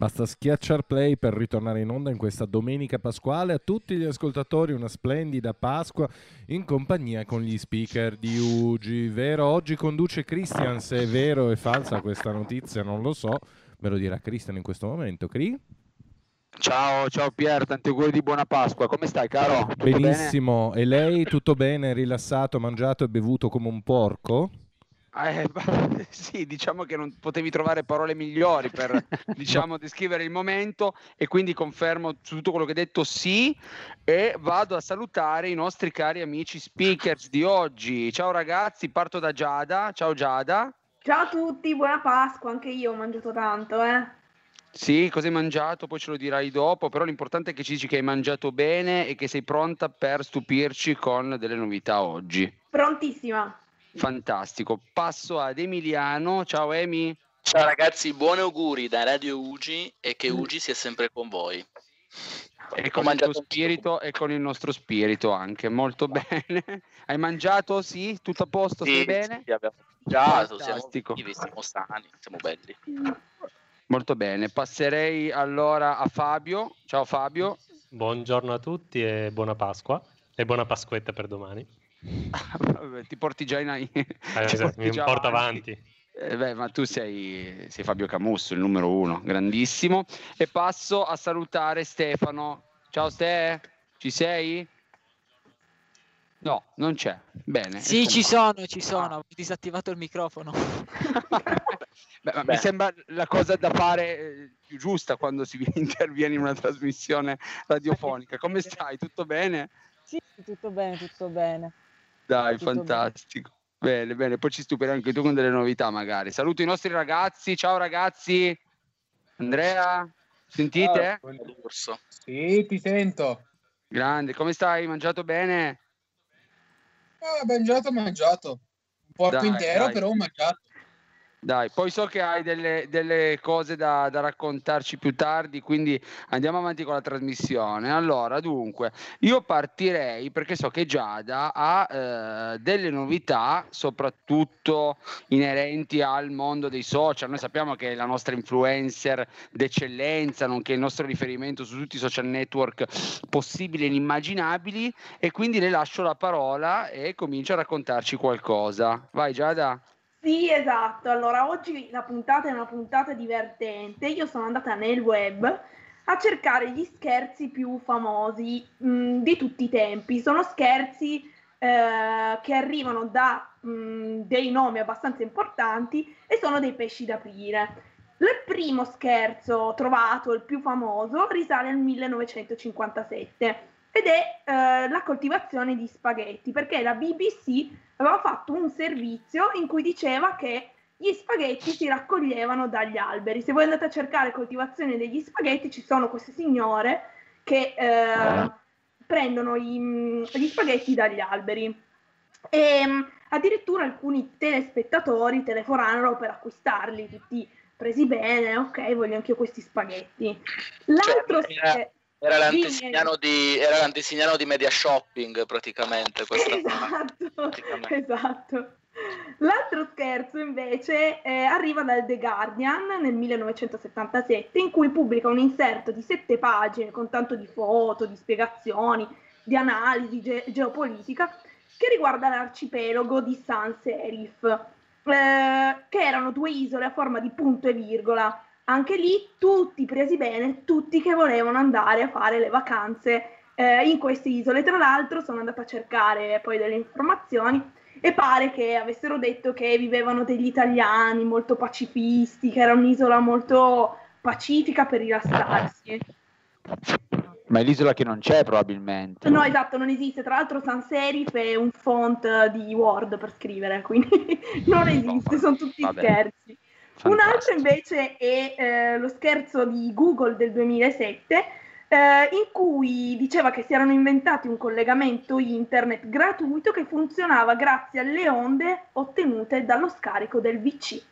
Basta schiacciare play per ritornare in onda in questa domenica pasquale. A tutti gli ascoltatori una splendida Pasqua in compagnia con gli speaker di Ugi. Vero, oggi conduce Christian, se è vero o è falsa questa notizia non lo so, me lo dirà Christian in questo momento. Cri? Ciao, ciao Pier, tanti auguri di buona Pasqua. Come stai, caro? Tutto Benissimo. Bene? E lei tutto bene, rilassato, mangiato e bevuto come un porco? Eh, sì, diciamo che non potevi trovare parole migliori per diciamo, descrivere il momento e quindi confermo su tutto quello che hai detto sì e vado a salutare i nostri cari amici speakers di oggi. Ciao ragazzi, parto da Giada. Ciao Giada. Ciao a tutti, buona Pasqua, anche io ho mangiato tanto, eh. Sì, cosa hai mangiato? Poi ce lo dirai dopo, però l'importante è che ci dici che hai mangiato bene e che sei pronta per stupirci con delle novità oggi. Prontissima. Fantastico. Passo ad Emiliano. Ciao Emi. Ciao ragazzi, buoni auguri da Radio Ugi e che Ugi sia sempre con voi. E con il tuo spirito e con il nostro spirito anche, molto bene. Hai mangiato? Sì? Tutto a posto? Sì, Stai bene? Sì, abbiamo mangiato, Fantastico. siamo, siamo sani, siamo belli. Molto bene, passerei allora a Fabio. Ciao Fabio. Buongiorno a tutti e buona Pasqua e buona Pasquetta per domani. Ti porti già in eh, esatto, mi porto avanti. Eh, beh, ma tu sei, sei, Fabio Camusso, il numero uno, grandissimo. E passo a salutare Stefano. Ciao Ste, ci sei? No, non c'è. Bene. Sì, ci sono, ci sono. Ho disattivato il microfono. Beh, mi sembra la cosa da fare eh, più giusta quando si interviene in una trasmissione radiofonica. Come stai? Tutto bene? Sì, tutto bene, tutto bene. Dai, Tutto fantastico. Bene. bene, bene, poi ci stupirai anche tu con delle novità magari. Saluto i nostri ragazzi, ciao ragazzi. Andrea, sentite? Ciao, sì, ti sento. Grande, come stai? Mangiato bene? Ah, mangiato, mangiato. Un porco dai, intero, dai. però ho mangiato. Dai, poi so che hai delle, delle cose da, da, raccontarci più tardi, quindi andiamo avanti con la trasmissione. Allora, dunque, io partirei perché so che Giada ha eh, delle novità, soprattutto inerenti al mondo dei social. Noi sappiamo che è la nostra influencer d'eccellenza, nonché il nostro riferimento su tutti i social network possibili e inimmaginabili, e quindi le lascio la parola e comincia a raccontarci qualcosa. Vai Giada. Sì, esatto. Allora, oggi la puntata è una puntata divertente. Io sono andata nel web a cercare gli scherzi più famosi mh, mm, di tutti i tempi. Sono scherzi eh, che arrivano da mh, mm, dei nomi abbastanza importanti e sono dei pesci d'aprile. Il primo scherzo trovato, il più famoso, risale al 1957 ed è eh, la coltivazione di spaghetti, perché la BBC aveva fatto un servizio in cui diceva che gli spaghetti si raccoglievano dagli alberi. Se voi andate a cercare coltivazione degli spaghetti, ci sono queste signore che eh, prendono i, gli spaghetti dagli alberi. E addirittura alcuni telespettatori telefonarono per acquistarli, tutti presi bene, ok, voglio anche io questi spaghetti. L'altro cioè, era l'antesignano, di, era l'antesignano di media shopping praticamente. Esatto, praticamente. esatto. L'altro scherzo invece eh, arriva dal The Guardian nel 1977 in cui pubblica un inserto di sette pagine con tanto di foto, di spiegazioni, di analisi ge- geopolitica che riguarda l'arcipelago di Sans Serif, eh, che erano due isole a forma di punto e virgola anche lì tutti presi bene, tutti che volevano andare a fare le vacanze eh, in queste isole. Tra l'altro sono andata a cercare poi delle informazioni e pare che avessero detto che vivevano degli italiani molto pacifisti, che era un'isola molto pacifica per rilassarsi. Ma è l'isola che non c'è probabilmente. No, esatto, non esiste. Tra l'altro sans serif è un font di Word per scrivere, quindi non esiste, sono tutti Vabbè. scherzi. Un altro invece è eh, lo scherzo di Google del 2007 eh, in cui diceva che si erano inventati un collegamento internet gratuito che funzionava grazie alle onde ottenute dallo scarico del VC.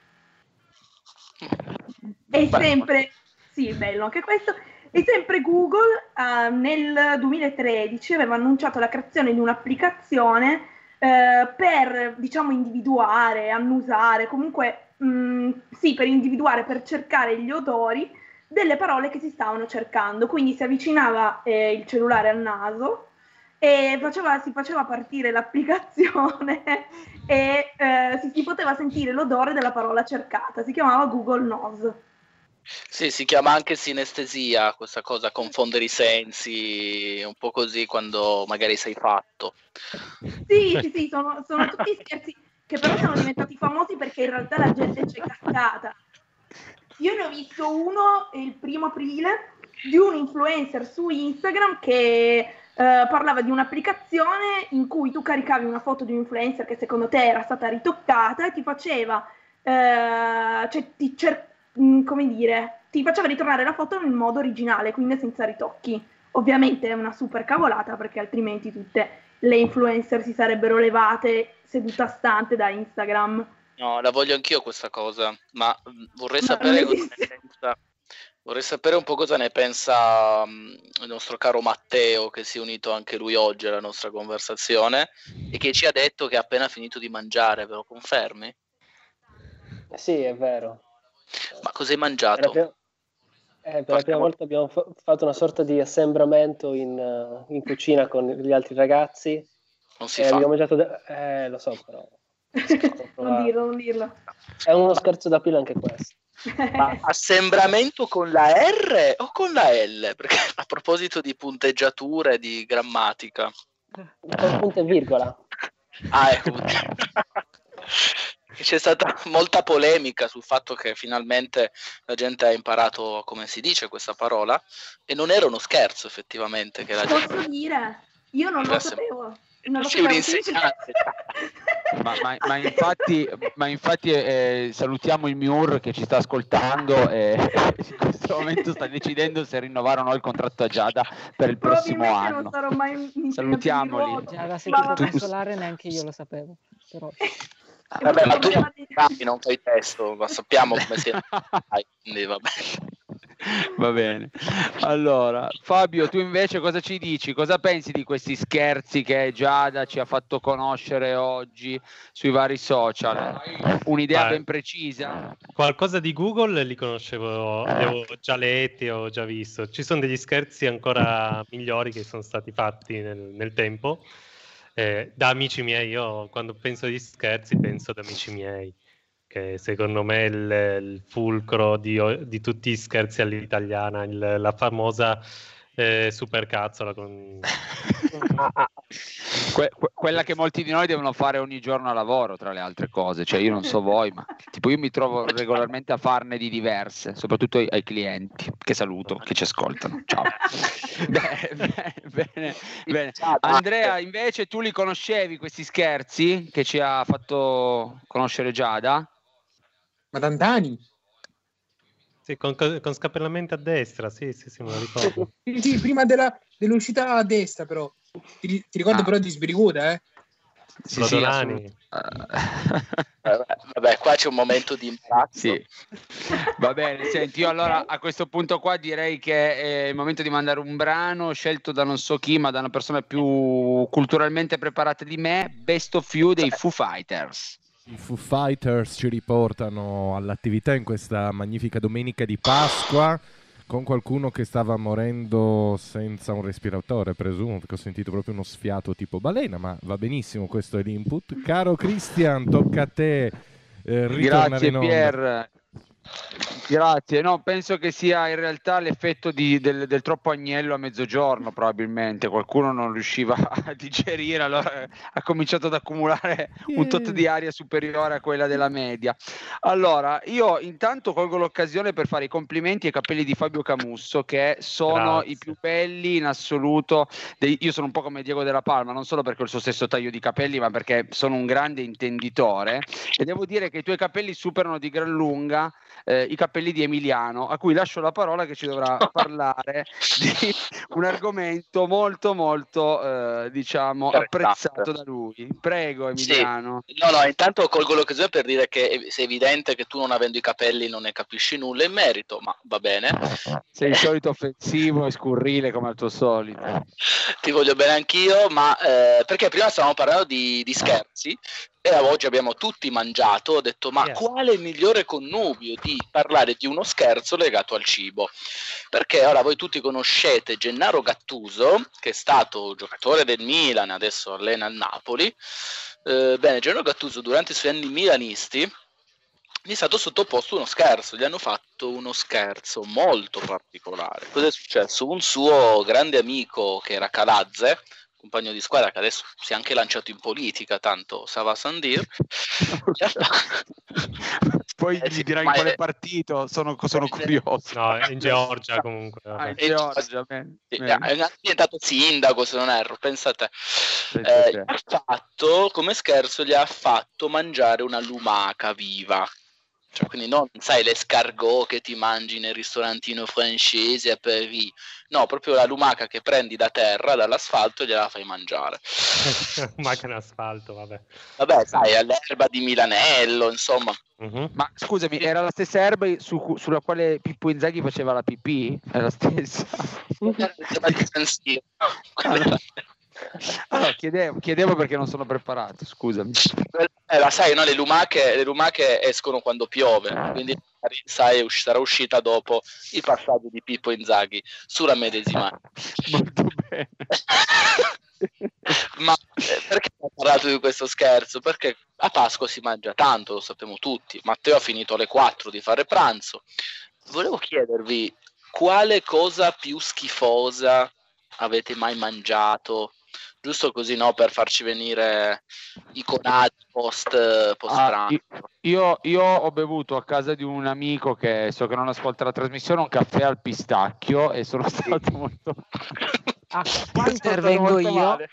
E sempre, sì, bello anche questo. E sempre Google uh, nel 2013 aveva annunciato la creazione di un'applicazione uh, per, diciamo, individuare, annusare, comunque, mh, mm, sì, per individuare, per cercare gli odori delle parole che si stavano cercando. Quindi si avvicinava eh, il cellulare al naso e faceva, si faceva partire l'applicazione e eh, si, si, poteva sentire l'odore della parola cercata. Si chiamava Google Nose. Sì, si chiama anche sinestesia, questa cosa, confondere i sensi, un po' così quando magari sei fatto. Sì, sì, sì, sono, sono tutti scherzi che però sono diventati famosi perché in realtà la gente c'è cascata. Io ne ho visto uno il primo aprile di un influencer su Instagram che eh, parlava di un'applicazione in cui tu caricavi una foto di un influencer che secondo te era stata ritoccata e ti faceva, eh, cioè ti cer- mm, come dire, ti faceva ritornare la foto nel modo originale, quindi senza ritocchi. Ovviamente è una super cavolata perché altrimenti tutte le influencer si sarebbero levate seduta stante da Instagram. No, la voglio anch'io questa cosa, ma mm, vorrei sapere cosa ne pensa. Vorrei sapere un po' cosa ne pensa um, il nostro caro Matteo, che si è unito anche lui oggi alla nostra conversazione e che ci ha detto che ha appena finito di mangiare, ve lo confermi? Eh sì, è vero. Ma cosa hai mangiato? Per la, eh, per la prima volta abbiamo fa- fatto una sorta di assembramento in, uh, in, cucina con gli altri ragazzi. Non si fa. Abbiamo mangiato, de- eh, lo so, però non dirlo, non dirlo. È uno scherzo da pila anche questo. Ma assembramento con la R o con la L? Perché a proposito di punteggiature, di grammatica. Con punto e virgola. Ah, ecco. C'è stata molta polemica sul fatto che finalmente la gente ha imparato come si dice questa parola e non era uno scherzo effettivamente. Che la Posso gente... dire? Io non lo sapevo non sei un insegnante. ma, ma, ma, infatti, ma infatti eh, salutiamo il Miur che ci sta ascoltando e in questo momento sta decidendo se rinnovare o no il contratto a Giada per il prossimo anno. Salutiamoli. Giada, se può consolare, neanche io lo sapevo. Però... Vabbè, ma tu non non fai testo, ma sappiamo come si quindi vabbè. Va bene. Allora, Fabio, tu invece cosa ci dici? Cosa pensi di questi scherzi che Giada ci ha fatto conoscere oggi sui vari social? Un'idea Beh, ben precisa? Qualcosa di Google li conoscevo, li avevo già letti, ho già visto. Ci sono degli scherzi ancora migliori che sono stati fatti nel, nel tempo. Eh, da amici miei, io quando penso agli scherzi penso ad amici miei che secondo me è il, il fulcro di, di, tutti i scherzi all'italiana, il, la famosa eh, supercazzola con... que- que- quella che molti di noi devono fare ogni giorno a lavoro, tra le altre cose, cioè io non so voi, ma tipo io mi trovo regolarmente a farne di diverse, soprattutto ai, ai clienti, che saluto, che ci ascoltano. Ciao. bene, bene, bene. Andrea, invece tu li conoscevi questi scherzi che ci ha fatto conoscere Giada? Ma Dandani? Sì, con, con scappellamenti a destra, sì, sì, sì, me lo ricordo. sì, sì, prima della, dell'uscita a destra, però. Ti, ti ricordo ah. però di Sbriguda, eh? Sì, sì, uh, vabbè, qua c'è un momento di imbarazzo. Sì. Va bene, senti, io allora a questo punto qua direi che è il momento di mandare un brano scelto da non so chi, ma da una persona più culturalmente preparata di me, Best of You dei Foo Fighters. I Foo Fighters ci riportano all'attività in questa magnifica domenica di Pasqua con qualcuno che stava morendo senza un respiratore, presumo, perché ho sentito proprio uno sfiato tipo balena, ma va benissimo, questo è l'input. Caro Christian, tocca a te eh, Grazie Pier. Grazie, no, penso che sia in realtà l'effetto di- del, del troppo agnello a mezzogiorno, probabilmente. Qualcuno non riusciva a digerire, allora ha cominciato ad accumulare un tot di aria superiore a quella della media. Allora, io intanto colgo l'occasione per fare i complimenti ai capelli di Fabio Camusso, che sono Grazie. i più belli in assoluto. dei- io sono un po' come Diego della Palma, non solo perché ho il suo stesso taglio di capelli, ma perché sono un grande intenditore. E devo dire che i tuoi capelli superano di gran lunga eh, i capelli di Emiliano, a cui lascio la parola che ci dovrà parlare di un argomento molto molto eh, diciamo apprezzato da lui. Prego Sì. Emiliano. No, no, intanto colgo l'occasione per dire che è è evidente che tu non avendo i capelli non ne capisci nulla in merito, ma va bene. Sei il solito offensivo e scurrile come al tuo solito. Ti voglio bene anch'io, ma eh, perché prima stavamo parlando di, di scherzi e oggi abbiamo tutti mangiato, ho detto ma Yes. quale migliore connubio di parlare di uno scherzo legato al cibo? Perché ora voi tutti conoscete Gennaro Gattuso, che è stato giocatore del Milan, adesso allena il Napoli. Eh, bene, Gennaro Gattuso durante i suoi anni milanisti gli è stato sottoposto uno scherzo, gli hanno fatto uno scherzo molto particolare. Cosa è successo? Un suo grande amico che era Calazze, compagno di squadra che adesso si è anche lanciato in politica, tanto Sava Sandir, Poi Eh gli sì, dirai in quale è- partito, sono, sono curioso. No, in Georgia comunque. Ah, in Georgia, bene, Sì, bene. è diventato sindaco se non erro, pensa a te. Sì, sì, Eh, sì. fatto, come scherzo, gli ha fatto mangiare una lumaca viva. Cioè, quindi non, sai, l'escargot che ti mangi nel ristorantino francese a Paris. No, proprio la lumaca che prendi da terra, dall'asfalto e gliela fai mangiare. Macchina asfalto, vabbè. Vabbè, sai, all'erba di Milanello, insomma. Mhm. Ma scusami, era la stessa erba su sulla quale Pippo Inzaghi faceva la pipì? È la stessa? L'erba di San Siro. Allora, chiedevo, chiedevo perché non sono preparato, scusami. Eh, la sai, no? le, lumache, le lumache escono quando piove, quindi magari, sai, sarà uscita dopo il passaggio di Pippo Inzaghi sulla medesima. Molto bene. Ma eh, perché ho parlato di questo scherzo? Perché a Pasqua si mangia tanto, lo sappiamo tutti. Matteo ha finito alle 4 di fare pranzo. Volevo chiedervi quale cosa più schifosa avete mai mangiato? Giusto così, no? Per farci venire i conati post, post Ah, pranzo. io, io- ho bevuto a casa di un amico che so che non ascolta la trasmissione un caffè al pistacchio e sono stato molto Ah, qua intervengo molto io. male.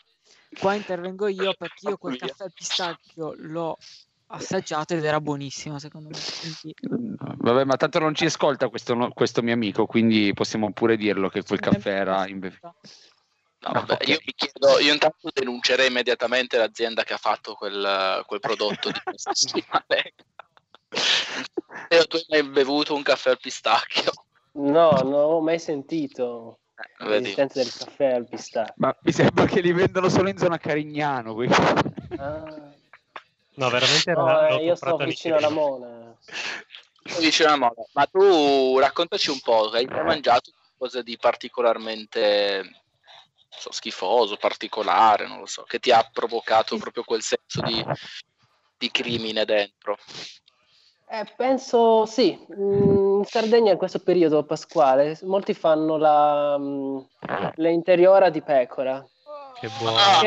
Qua intervengo io perché io quel caffè al pistacchio l'ho assaggiato ed era buonissimo secondo me. Quindi, Vabbè, ma tanto non ci ascolta questo, questo mio amico, quindi possiamo pure dirlo che quel caffè era imbevibile. No, vabbè, ok. Io mi chiedo, io intanto denuncerei immediatamente l'azienda che ha fatto quel, quel prodotto di questa settimana. E tu hai mai bevuto un caffè al pistacchio? No, non ho mai sentito Eh, l'esistenza del caffè al pistacchio. Ma mi sembra che li vendono solo in zona Carignano. quindi- Ah, No, veramente era, no, eh, io sto vicino alla. Mona. Vicino alla moda. Ma tu raccontaci un po', hai mai mangiato qualcosa di particolarmente so, schifoso, particolare, non lo so, che ti ha provocato proprio quel senso di, di crimine dentro? Eh, penso sì, Mm, in Sardegna in questo periodo pasquale molti fanno la, mm, l'interiora di pecora. Che Ah, buone.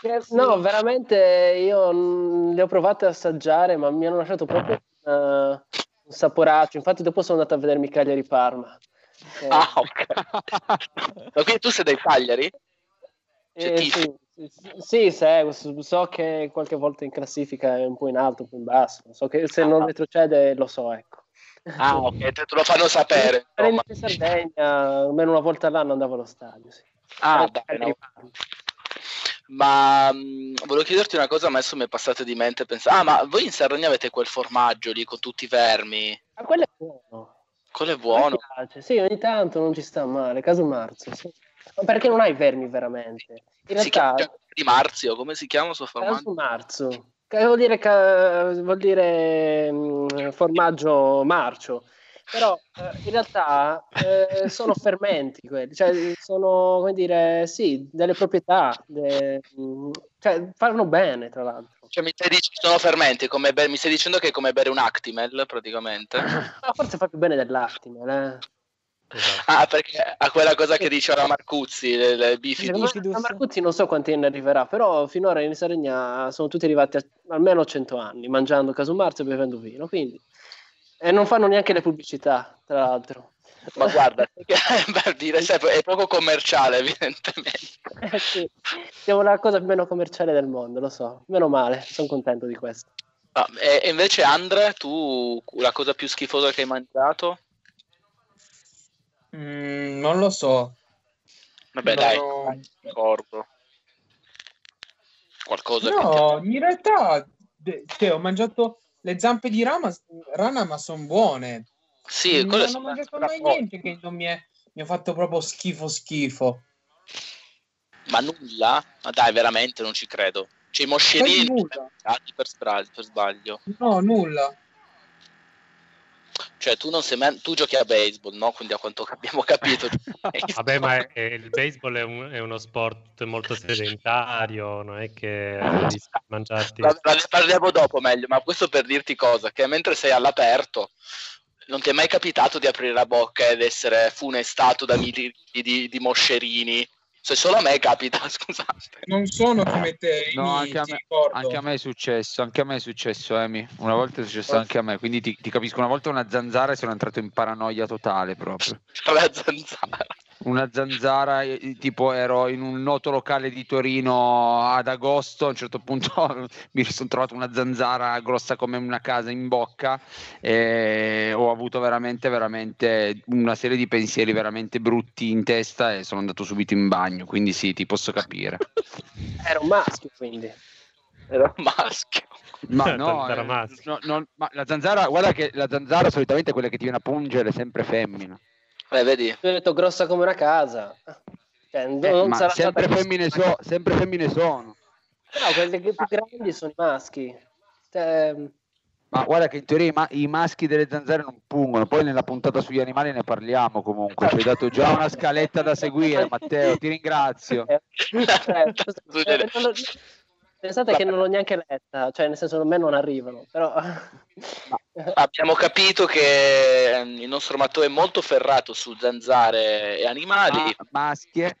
Che- No, veramente io mm, le ho provate a assaggiare, ma mi hanno lasciato proprio eh, un saporaccio. Infatti, dopo sono andato a vedermi Cagliari Parma. Eh, Ah, ok. Ma quindi tu sei dai Cagliari? Cioè, eh, sì, sì, sì, so che qualche volta in classifica è un po' in alto, un po' in basso. So che se non retrocede lo so, ecco. Ah, ok, te te lo fanno sapere. Insomma. in Sardegna, almeno una volta all'anno andavo allo stadio. Sì. Ah, dai, no. Ma mh, volevo chiederti una cosa, ma adesso mi è passata di mente. Pensa... Ah, ma voi in Sardegna avete quel formaggio lì con tutti i vermi? Ma quello è buono. Quello è buono. Sì, ogni tanto non ci sta male, caso marzo. sì. Ma perché non hai vermi veramente? In realtà, di Marzio, come si chiama il suo formaggio? caso marzo. Vuol dire, vuol dire mm, formaggio marcio. Però eh, in realtà eh, sono fermenti quelli, cioè sono, come dire, sì, delle proprietà, de- cioè fanno bene tra l'altro. Cioè, mi stai dicendo sono fermenti, come be- mi stai dicendo che è come bere un Actimel praticamente? Ma forse fa più bene dell'Actimel, eh. Ah, perché a quella cosa che diceva Marcuzzi, le, le bifidus. A Marcuzzi non so quanti anni arriverà, però finora in Sardegna sono tutti arrivati a almeno 100 anni, mangiando casumarzo e bevendo vino, quindi... E non fanno neanche le pubblicità, tra l'altro. Ma guarda, per dire, è poco commerciale evidentemente. Eh sì, siamo la cosa meno commerciale del mondo, lo so. Meno male, sono contento di questo. Ah, e, invece Andre, tu la cosa più schifosa che hai mangiato? Mm, non lo so. Vabbè, Non dai, dai, ricordo. Qualcosa che No, in realtà cioè, ho mangiato le zampe di rama, rana, ma sono buone. Sì, non sono mangiato mai niente che non mi, è- mi ha fatto proprio schifo schifo. Ma nulla? Ma dai, veramente non ci credo. Cioè, i moscerini per, per sbaglio. No, nulla. Cioè, tu non sei mai... tu giochi a baseball, no? Quindi a quanto abbiamo capito. Vabbè, ma è- è- il baseball è, un- è uno sport molto sedentario, non è che mangiarti... Vabbè, ma ne parliamo dopo meglio, ma questo per dirti cosa? Che mentre sei all'aperto non ti è mai capitato di aprire la bocca ed essere funestato da mili di, di moscerini? Se solo a me capita, scusate. Non sono come te, No, anche a, me, anche a me è successo, anche a me è successo, Emi. Una volta è successo anche a me, quindi ti, ti capisco. Una volta una zanzara e sono entrato in paranoia totale proprio. La zanzara. Una zanzara, eh, tipo ero in un noto locale di Torino ad agosto, a un certo punto mi sono trovato una zanzara grossa come una casa in bocca e ho avuto veramente, veramente una serie di pensieri veramente brutti in testa e sono andato subito in bagno, quindi sì, ti posso capire. Era un maschio, quindi. Era un maschio. Ma no, eh, maschio. no, no, ma la zanzara, guarda che la zanzara solitamente è quella che ti viene a pungere è sempre femmina. Eh, vedi? Ho detto grossa come una casa. Cioè, non Eh, sempre stata- femmine, so- sempre femmine sono. No, quelle che più grandi sono i maschi. Cioè, Ma guarda che in teoria i, ma- i maschi delle zanzare non pungono, poi nella puntata sugli animali ne parliamo comunque. Ci hai dato già una scaletta da seguire, Matteo, ti ringrazio. eh, cioè, pensate che non l'ho neanche letta, cioè nel senso a me non arrivano, però Abbiamo capito che ehm, il nostro Matteo è molto ferrato su zanzare e animali. Ma- maschie.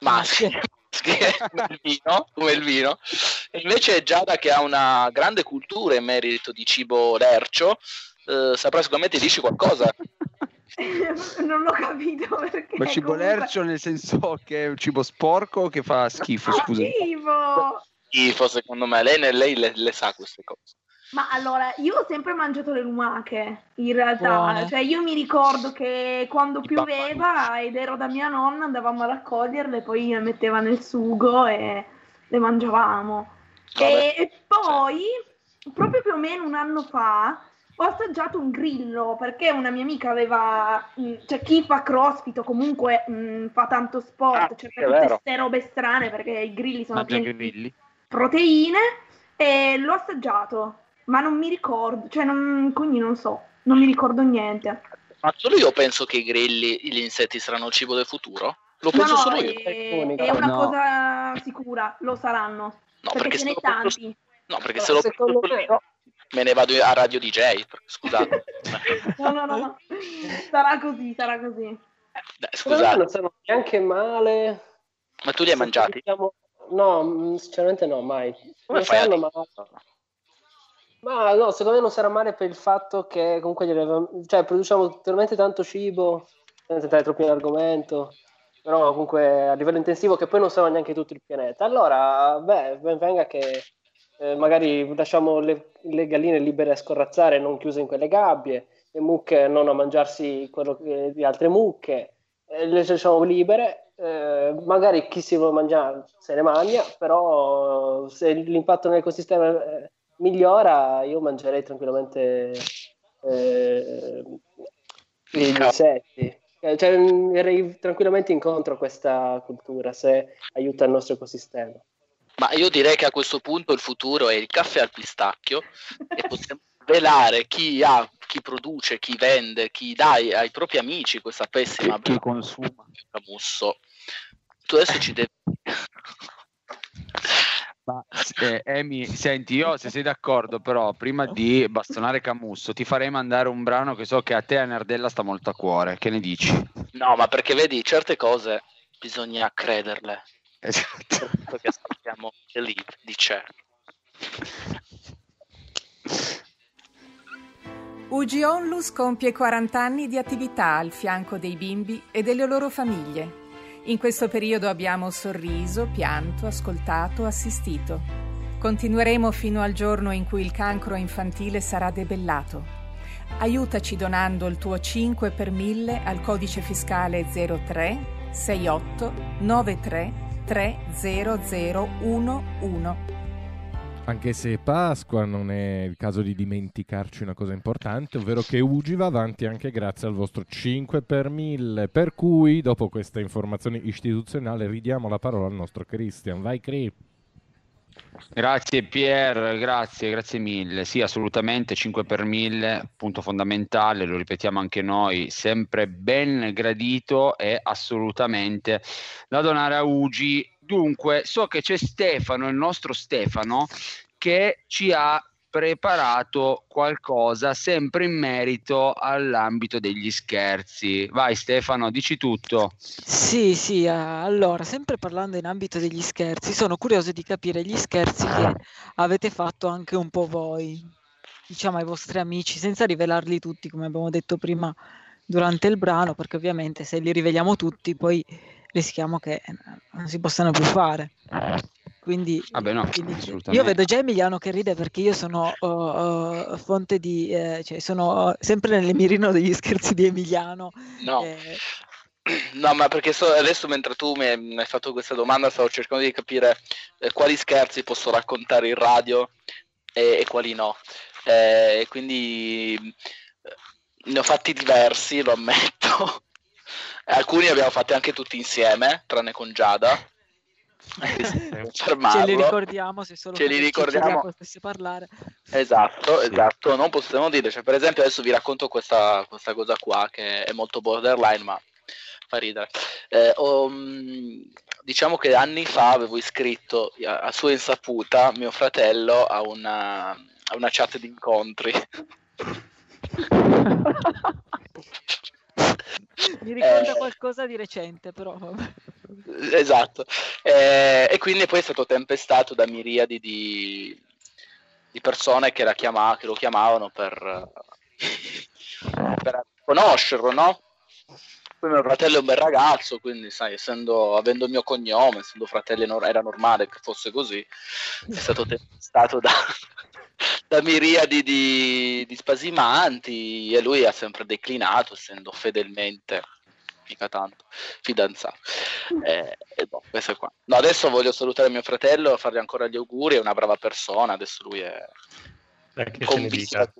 Maschie. Maschie, come il vino, come il vino. E invece Giada che ha una grande cultura in merito di cibo lercio, eh, saprà sicuramente dirci qualcosa. non l'ho capito perché. Ma cibo comunque- lercio nel senso che è un cibo sporco che fa schifo, scusa. Schifo! Schifo, secondo me. Lei, lei le, le sa queste cose. Ma allora, io ho sempre mangiato le lumache, in realtà. Buone. Cioè, io mi ricordo che quando pioveva ed ero da mia nonna andavamo a raccoglierle, poi le metteva nel sugo e le mangiavamo. E, e poi, proprio più o meno un anno fa, ho assaggiato un grillo perché una mia amica aveva, mh, cioè chi fa crossfit o comunque mh, fa tanto sport, Ah, cerca è tutte queste robe strane perché i grilli sono Mangia pieni grilli. Proteine e l'ho assaggiato, ma non mi ricordo, cioè non, quindi non so, non mi ricordo niente. Ma solo io penso che i grilli, gli insetti saranno il cibo del futuro? Lo No, penso no, solo io. è, è una No. cosa sicura, lo saranno, No, perché, perché ce n'è lo penso, tanti. no, perché No, se lo penso me- io, me ne vado a Radio DJ. Scusate. No, no, no, no. sarà così, sarà così. Dai, me scusate, non sono neanche male. ma tu li hai Se mangiati? pensiamo- No, mh, sinceramente no, mai. Come dire? ma... Ma no, secondo me non sarà male per il fatto che comunque avevamo- cioè, produciamo talmente tanto cibo, senza entrare troppo in argomento, però comunque a livello intensivo che poi non sarà neanche tutto il pianeta. Allora, beh, ben venga che eh, magari lasciamo le, le galline libere a scorrazzare, non chiuse in quelle gabbie, le mucche non a mangiarsi quello che- di altre mucche, eh, le lasciamo libere, eh, magari chi si vuole mangiare se ne mangia, però se l'impatto nell'ecosistema eh, migliora, io mangerei tranquillamente eh, gli insetti. Eh, Cioè, irei tranquillamente incontro a questa cultura se aiuta il nostro ecosistema. Ma io direi che a questo punto il futuro è il caffè al pistacchio e possiamo velare chi ha chi produce, chi vende, chi dà ai, propri amici questa pessima Chi consuma. Camusso. Tu adesso ci devi... Ma eh, Emi, senti, io se sei d'accordo, però prima di bastonare Camusso, ti farei mandare un brano che so che a te a Nardella sta molto a cuore. Che ne dici? No, ma perché vedi, certe cose bisogna crederle. Esatto. Perché sappiamo believe di certo. UG Onlus compie 40 anni di attività al fianco dei bimbi e delle loro famiglie. In questo periodo abbiamo sorriso, pianto, ascoltato, assistito. Continueremo fino al giorno in cui il cancro infantile sarà debellato. Aiutaci donando il tuo 5 per 1000 al codice fiscale 03 68 93 30011. Anche se Pasqua non è il caso di dimenticarci una cosa importante, ovvero che Ugi va avanti anche grazie al vostro 5 per 1000. Per cui, dopo questa informazione istituzionale, ridiamo la parola al nostro Christian. Vai, Cri. Grazie Pier, grazie, grazie mille. Sì, assolutamente 5 per 1000, punto fondamentale, lo ripetiamo anche noi, sempre ben gradito e assolutamente da donare a Ugi. Dunque, so che c'è Stefano, il nostro Stefano, che ci ha preparato qualcosa sempre in merito all'ambito degli scherzi. Vai Stefano, dici tutto. Sì, sì, eh, allora, sempre parlando in ambito degli scherzi, sono curioso di capire gli scherzi che avete fatto anche un po' voi, diciamo ai vostri amici, senza rivelarli tutti, come abbiamo detto prima durante il brano, perché ovviamente se li riveliamo tutti poi rischiamo che eh, non si possano più fare. Quindi, Vabbè, no, quindi io vedo già Emiliano che ride perché io sono uh, uh, fonte di, eh, cioè sono uh, sempre nel mirino degli scherzi di Emiliano. No. eh, No, ma perché so- adesso mentre tu mi hai, mi hai fatto questa domanda stavo cercando di capire eh, quali scherzi posso raccontare in radio e, e quali no. Eh, quindi eh, ne ho fatti diversi, lo ammetto. Alcuni li abbiamo fatti anche tutti insieme, tranne con Giada. Ce li ricordiamo se solo Ce li ricordiamo. potesse parlare. Esatto, esatto, non possiamo dire, cioè, per esempio adesso vi racconto questa, questa cosa qua che è molto borderline ma fa ridere. Eh, ho, mh, diciamo che anni fa avevo iscritto a, a sua insaputa mio fratello a una, a una chat di incontri. Mi ricorda Eh, qualcosa di recente, però. Esatto, Eh, e quindi poi è stato tempestato da miriadi di, di persone che, la chiama- che lo chiamavano per, per conoscerlo, no? Poi mio fratello è un bel ragazzo, quindi sai, essendo, avendo il mio cognome, essendo fratelli era normale che fosse così, è stato tempestato da, da miriadi di, di spasimanti e lui ha sempre declinato, essendo fedelmente, mica tanto, fidanzato. Eh, e boh, questo è qua. No, adesso voglio salutare mio fratello, fargli ancora gli auguri, è una brava persona, adesso lui è ne dica.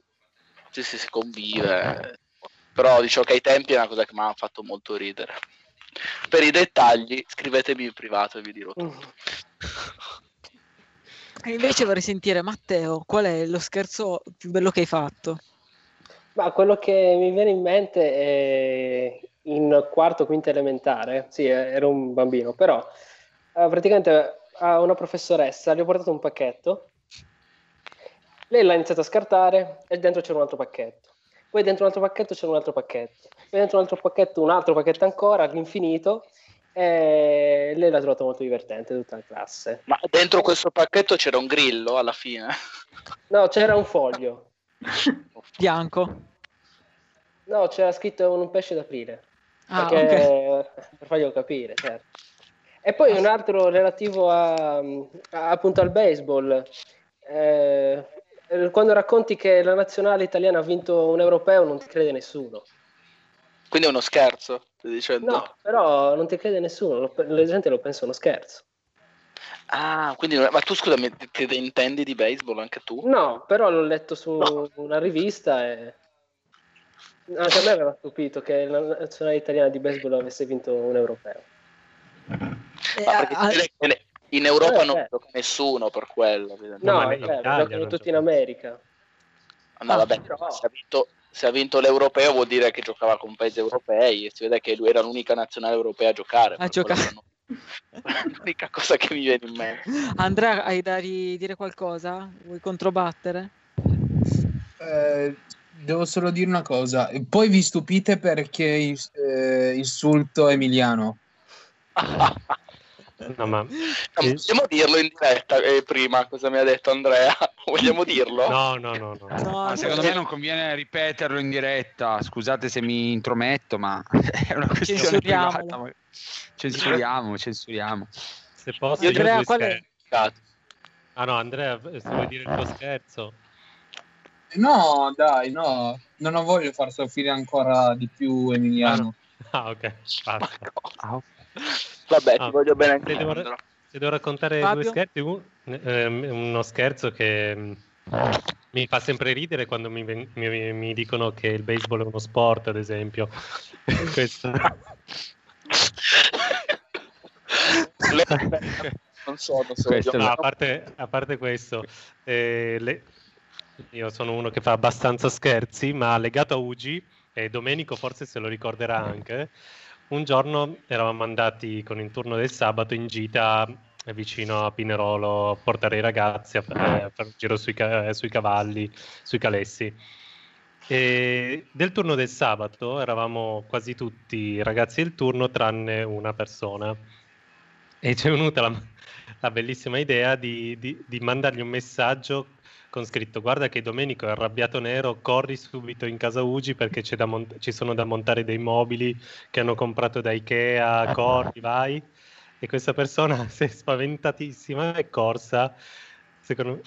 Sì, sì, si convive. Però dicevo che ai tempi è una cosa che mi ha fatto molto ridere. Per i dettagli scrivetemi in privato e vi dirò tutto. Invece vorrei sentire Matteo, qual è lo scherzo più bello che hai fatto? Ma quello che mi viene in mente è in quarto, quinto elementare, sì, eh, ero un bambino, però eh, praticamente a una professoressa gli ho portato un pacchetto, lei l'ha iniziato a scartare e dentro c'era un altro pacchetto, poi dentro un altro pacchetto c'era un altro pacchetto, poi dentro un altro pacchetto un altro pacchetto ancora all'infinito e lei l'ha trovato molto divertente tutta la classe. Ma dentro questo pacchetto c'era un grillo alla fine. No, c'era un foglio. Bianco. No, c'era scritto un pesce d'aprile. Ah, perché, per farglielo capire, certo. E poi un altro relativo a, a- appunto al baseball. Eh, quando racconti che la nazionale italiana ha vinto un europeo non ti crede nessuno. Quindi è uno scherzo, stai dicendo? No, però non ti crede nessuno, la gente lo pensa uno scherzo. Ah, quindi ma tu scusami, ti, ti intendi di baseball anche tu? No, però l'ho letto su una rivista e anche a me aveva stupito che la nazionale italiana di baseball avesse vinto un europeo. Eh, Ma perché ah, in Europa Eh, non eh. gioca nessuno per quello. evidentemente. No, ma in Italia giocano tutti in America. No, Ah, vabbè, però- se ha vinto, se ha vinto l'europeo vuol dire che giocava con paesi europei e si vede che lui era l'unica nazionale europea a giocare. A giocare. L'unica cosa che mi viene in mente. Andrea, hai da ridire qualcosa? Vuoi controbattere? Eh, devo solo dire una cosa. E Poi vi stupite perché eh, insulto Emiliano. No, ma... No, vogliamo dirlo in diretta eh, prima cosa mi ha detto Andrea? Vogliamo dirlo? No, no, no. no. No, Ah, no, secondo me non conviene ripeterlo in diretta. Scusate se mi intrometto, ma è una questione privata. ma- Censuriamo, censuriamo. Se posso, Andrea, qual è? scherzi. Ah no, Andrea, se vuoi dire il tuo scherzo. No, dai, no. Non ho voglio far soffrire ancora di più Emiliano. Ah, ok, basta. Vabbè, Ah, ti voglio bene anche se devo, Andrea. se devo raccontare Fabio? due scherzi, un- ehm, uno scherzo che mm, mi fa sempre ridere quando mi, mi- mi dicono che il baseball è uno sport, ad esempio. Questo. non sono Questo serio. No, a, parte, a parte questo, eh, le- io sono uno che fa abbastanza scherzi, ma legato a Ugi, e Domenico forse se lo ricorderà anche, un giorno eravamo andati con il turno del sabato in gita eh, vicino a Pinerolo a portare i ragazzi a fare, a fare un giro sui, ca- sui cavalli, sui calessi. E del turno del sabato eravamo quasi tutti ragazzi del turno tranne una persona e ci è venuta la, la bellissima idea di, di- di mandargli un messaggio con scritto guarda che Domenico è arrabbiato nero, corri subito in casa Ugi perché c'è da mont- ci sono da montare dei mobili che hanno comprato da Ikea, corri, vai. E questa persona si è spaventatissima, è corsa, secondo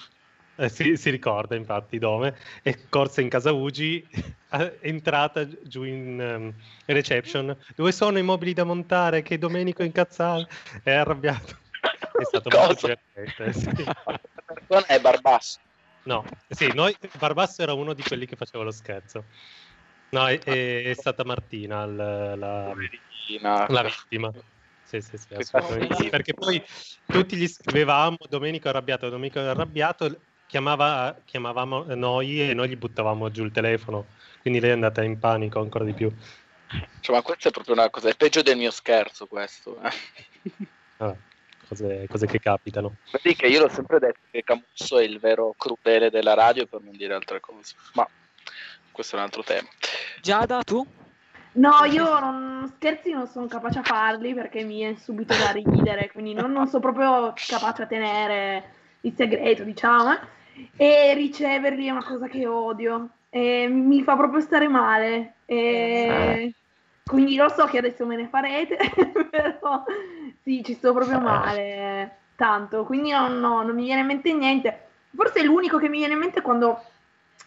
eh, si, si ricorda infatti dove, è corsa in casa Ugi, è entrata giù in ehm, reception, dove sono i mobili da montare che Domenico è incazzato, è arrabbiato. È stato molto Cosa? divertente, sì. La persona è Barbasso. No, sì, noi, Barbasso era uno di quelli che faceva lo scherzo. No, è, è- è stata Martina la, Poverina. la vittima. Sì, sì, sì, Questa assolutamente. sì. Perché poi tutti gli scrivevamo Domenico arrabbiato, Domenico è arrabbiato, chiamava, chiamavamo noi e noi gli buttavamo giù il telefono. Quindi lei è andata in panico ancora di più. Cioè, ma questo è proprio una cosa, è peggio del mio scherzo questo. eh. Vabbè, cose, cose che capitano. Vedi che io l'ho sempre detto che Camusso è il vero crudele della radio per non dire altre cose. Ma questo è un altro tema. Giada, tu? No, io non, scherzi non sono capace a farli perché mi viene subito da ridere, quindi non, non sono proprio capace a tenere il segreto, diciamo. eh. E riceverli è una cosa che odio. E mi fa proprio stare male. E quindi lo so che adesso me ne farete, però sì, ci sto proprio male. Tanto, quindi non, no, non mi viene in mente niente. Forse l'unico che mi viene in mente è quando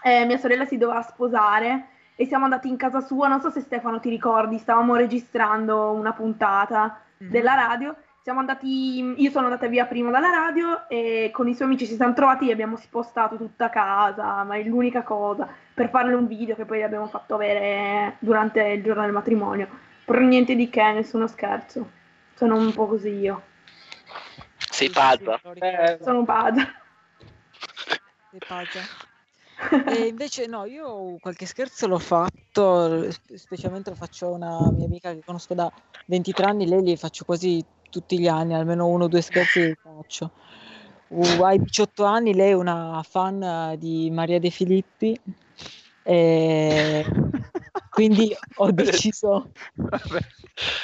eh, mia sorella si doveva sposare e siamo andati in casa sua, non so se Stefano ti ricordi, stavamo registrando una puntata della radio, siamo andati, io sono andata via prima dalla radio e con i suoi amici ci siamo trovati e abbiamo spostato tutta casa, ma è l'unica cosa, per farle un video che poi abbiamo fatto avere durante il giorno del matrimonio, però niente di che, nessuno scherzo, sono un po' così io, Sei pazza. Eh, sono pazza. Sei pazza. E invece no, io qualche scherzo l'ho fatto, spe- specialmente lo faccio a una mia amica che conosco da 23 anni, lei li faccio quasi tutti gli anni, almeno uno o due scherzi li faccio. Uh, ai 18 anni lei è una fan eh, di Maria De Filippi e quindi ho deciso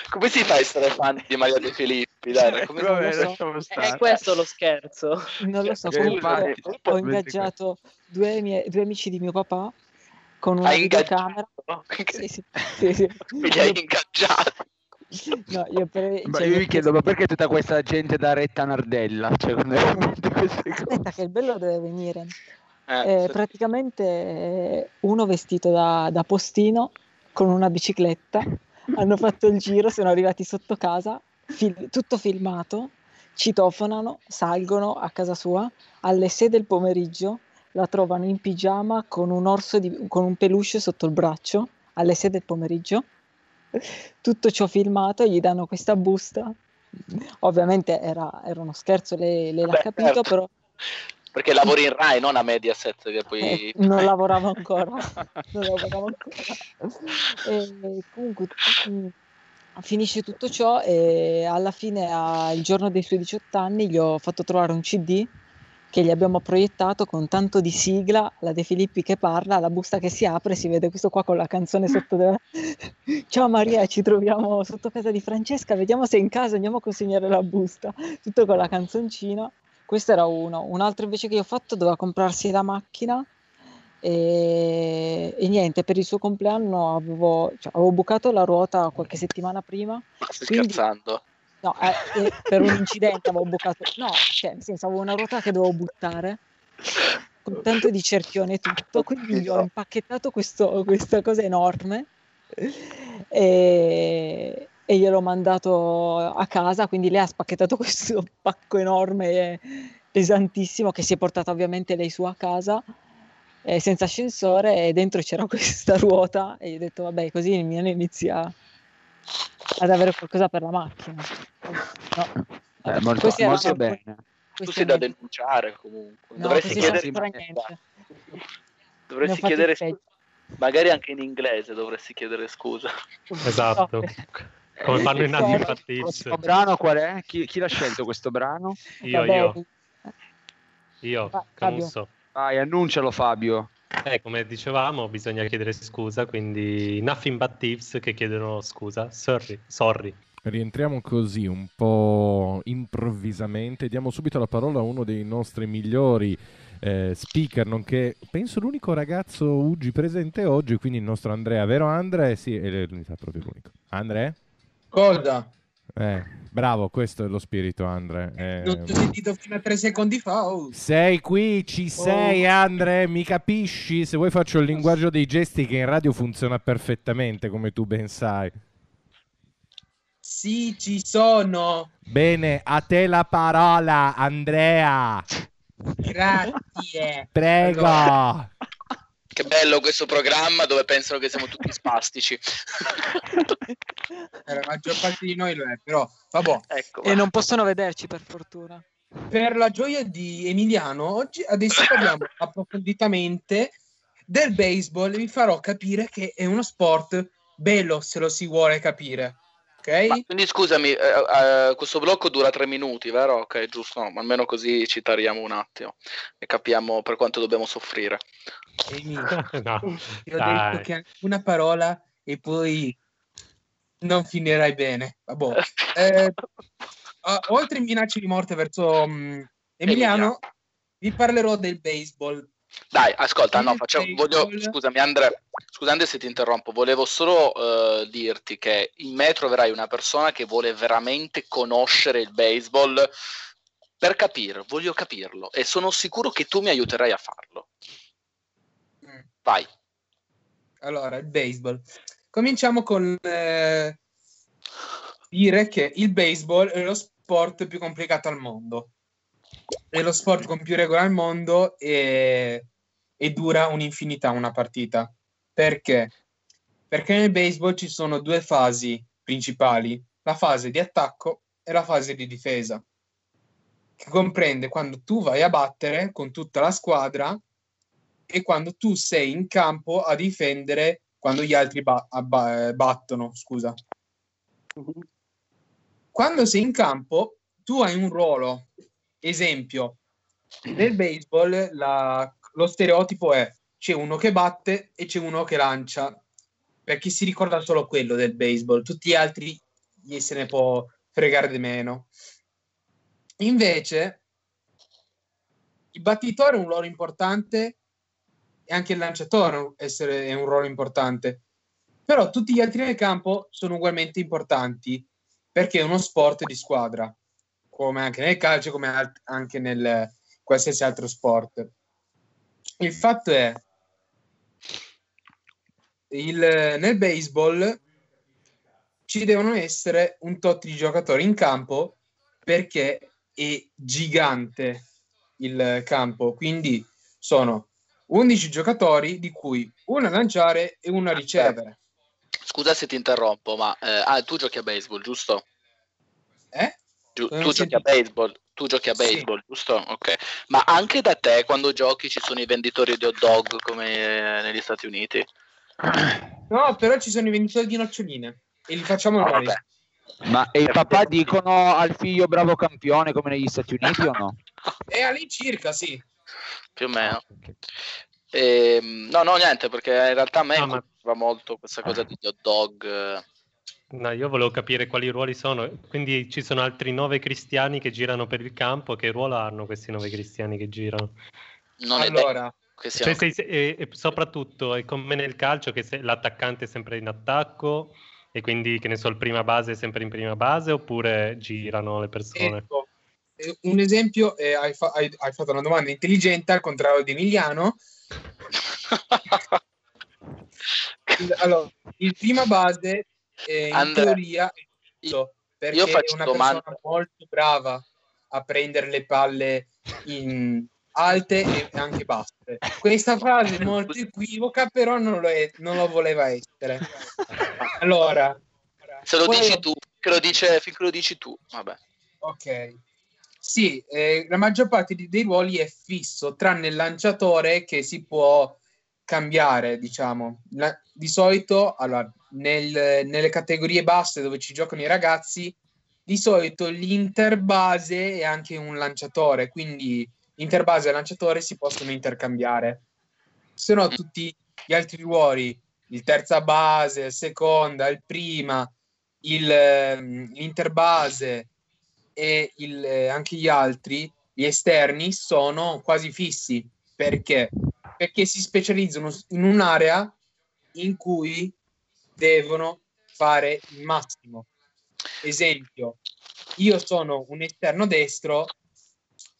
Come si fa a essere fan di Maria De Filippi? Dai, come non lo so. è questo lo scherzo. Non lo so, Che comunque ho ingaggiato due, mie- due amici di mio papà con una Hai videocamera. Sì, sì, sì, sì. Mi hai ingaggiato. No, io Ma cioè, io mi chiedo, ma perché tutta questa gente da retta Nardella? Cioè, quando? Aspetta che il bello deve venire. Eh, Eh, praticamente eh, uno vestito da, da postino con una bicicletta, hanno fatto il giro, sono arrivati sotto casa, fil- tutto filmato, citofonano, salgono a casa sua, alle 6 del pomeriggio la trovano in pigiama con un orso di- con un peluche sotto il braccio, alle 6 del pomeriggio, tutto ciò filmato, gli danno questa busta, ovviamente era, era uno scherzo, lei, lei l'ha Beh, capito, certo. però Perché lavori in Rai, non a Mediaset, che poi... Eh, non lavoravo ancora. non lavoravo ancora. E comunque mm, finisce tutto ciò e alla fine, a- il giorno dei suoi 18 anni, gli ho fatto trovare un CD che gli abbiamo proiettato con tanto di sigla, la De Filippi che parla, la busta che si apre, si vede questo qua con la canzone sotto. de- Ciao Maria, ci troviamo sotto casa di Francesca, vediamo se è in casa, andiamo a consegnare la busta. Tutto con la canzoncina. Questo era uno. Un altro invece che io ho fatto doveva comprarsi la macchina e, e niente, per il suo compleanno avevo, cioè, avevo bucato la ruota qualche settimana prima. Ma stai Quindi- scherzando? No, eh, eh, per un incidente avevo bucato, no, cioè, nel senso avevo una ruota che dovevo buttare con tanto di cerchione e tutto, quindi gli ho impacchettato questo- questa cosa enorme e, e gliel'ho mandato a casa, quindi lei ha spacchettato questo pacco enorme e pesantissimo che si è portata ovviamente lei su a casa eh, senza ascensore e dentro c'era questa ruota e gli ho detto vabbè così il mio inizia ad avere qualcosa per la macchina. No. Eh, molto, erano molto alcuni- bene. Tu sei da erano- denunciare comunque. No, Dovresti chiedere, dovresti chiedere. Magari anche in inglese dovresti chiedere scusa. Esatto. Come fanno Il But Tips. prossimo brano qual è? Chi, chi l'ha scelto questo brano? Io, Vabbè, io, io, Va-. Camusso. Vai, annuncialo Fabio. Eh, come dicevamo, bisogna chiedere scusa, quindi Nothing But Tips che chiedono scusa. Sorry, sorry. Rientriamo così un po' improvvisamente, diamo subito la parola a uno dei nostri migliori eh, speaker, nonché penso l'unico ragazzo Uggi presente oggi, quindi il nostro Andrea, vero Andrea? Sì, è l'unità proprio l'unico. Andrea? Cosa? Eh, bravo, questo è lo spirito Andrea. Eh, Non ti ho sentito fino a tre secondi fa. oh. sei qui, ci sei Andre, mi capisci? Se vuoi faccio il linguaggio dei gesti che in radio funziona perfettamente, come tu ben sai. Sì, ci sono. Bene, a te la parola, Andrea. Grazie. Prego. Allora, Che bello questo programma dove pensano che siamo tutti spastici. eh, la maggior parte di noi lo è, però vabbè. ecco, E non possono vederci per fortuna. Per la gioia di Emiliano, oggi adesso parliamo approfonditamente del baseball. Vi farò capire che è uno sport bello se lo si vuole capire. Ok? Ma quindi scusami, eh, eh, questo blocco dura tre minuti, vero? Ok, giusto, no, ma almeno così ci tariamo un attimo e capiamo per quanto dobbiamo soffrire. Emi, no, ti ho dai. detto che una parola e poi non finirai bene. Vabbè. Eh, ah, oltre minacce di morte verso mm, Emiliano, vi parlerò del baseball. Dai, ascolta, no, facciamo, voglio, scusami Andre, scusate se ti interrompo, volevo solo eh, dirti che in me troverai una persona che vuole veramente conoscere il baseball per capire, voglio capirlo e sono sicuro che tu mi aiuterai a farlo. Mm. Vai. Allora, il baseball. Cominciamo con eh, dire che il baseball è lo sport più complicato al mondo. È lo sport con più regole al mondo e, e dura un'infinità una partita. Perché? Perché nel baseball ci sono due fasi principali, la fase di attacco e la fase di difesa, che comprende quando tu vai a battere con tutta la squadra e quando tu sei in campo a difendere quando gli altri ba- abba- battono, scusa. Quando sei in campo, tu hai un ruolo. Esempio, nel baseball la- lo stereotipo è c'è uno che batte e c'è uno che lancia. Per chi si ricorda solo quello del baseball, tutti gli altri gli se ne può fregare di meno. Invece, il battitore ha un ruolo importante e anche il lanciatore essere, è un ruolo importante. Però tutti gli altri nel campo sono ugualmente importanti perché è uno sport di squadra, come anche nel calcio, come alt- anche nel qualsiasi altro sport. Il fatto è il, nel baseball ci devono essere un tot di giocatori in campo perché è gigante il campo, quindi sono 11 giocatori di cui uno a lanciare e uno a ricevere. Scusa se ti interrompo, ma eh, ah, tu giochi a baseball, giusto? Eh? Giu- Come tu giochi baseball, tu giochi a Sì. baseball, giusto? Ok. Ma anche da te quando giochi ci sono i venditori di hot dog come eh, negli Stati Uniti? No, però ci sono i venditori di noccioline e li facciamo Ah, noi. Ma e i papà dicono al figlio bravo campione come negli Stati Uniti o no? E all'incirca, sì. Più o meno. Ehm, no, no, niente, perché in realtà a me No, ma- va molto questa cosa degli hot dog. Eh. No, io volevo capire quali ruoli sono. Quindi ci sono altri nove cristiani che girano per il campo. Che ruolo hanno questi nove cristiani che girano? Non è Allora, che Cioè, sei- e, e soprattutto è come nel calcio che se- l'attaccante è sempre in attacco e quindi che ne so, il prima base è sempre in prima base oppure girano le persone? ecco, eh, un esempio, eh, hai, fa- hai- hai fatto una domanda intelligente al contrario di Emiliano. Il- allora, il prima base eh, in Andrea, teoria è perché io è faccio una domanda. persona molto brava a prendere le palle in alte e anche basse. Questa frase è molto equivoca, però non lo, è- non lo voleva essere. Allora, Se lo poi- dici tu, che lo dice, finché lo dici tu, vabbè. Ok. Sì, eh, la maggior parte dei ruoli è fisso, tranne il lanciatore che si può cambiare, diciamo. La- di solito, allora, nel- nelle categorie basse dove ci giocano i ragazzi, di solito l'interbase è anche un lanciatore, quindi interbase e lanciatore si possono intercambiare. Se no, tutti gli altri ruoli, il terza base, il seconda, il prima, il, ehm, l'interbase e il, eh, anche gli altri, gli esterni, sono quasi fissi. Perché? Perché si specializzano in un'area in cui devono fare il massimo. Esempio, io sono un esterno destro,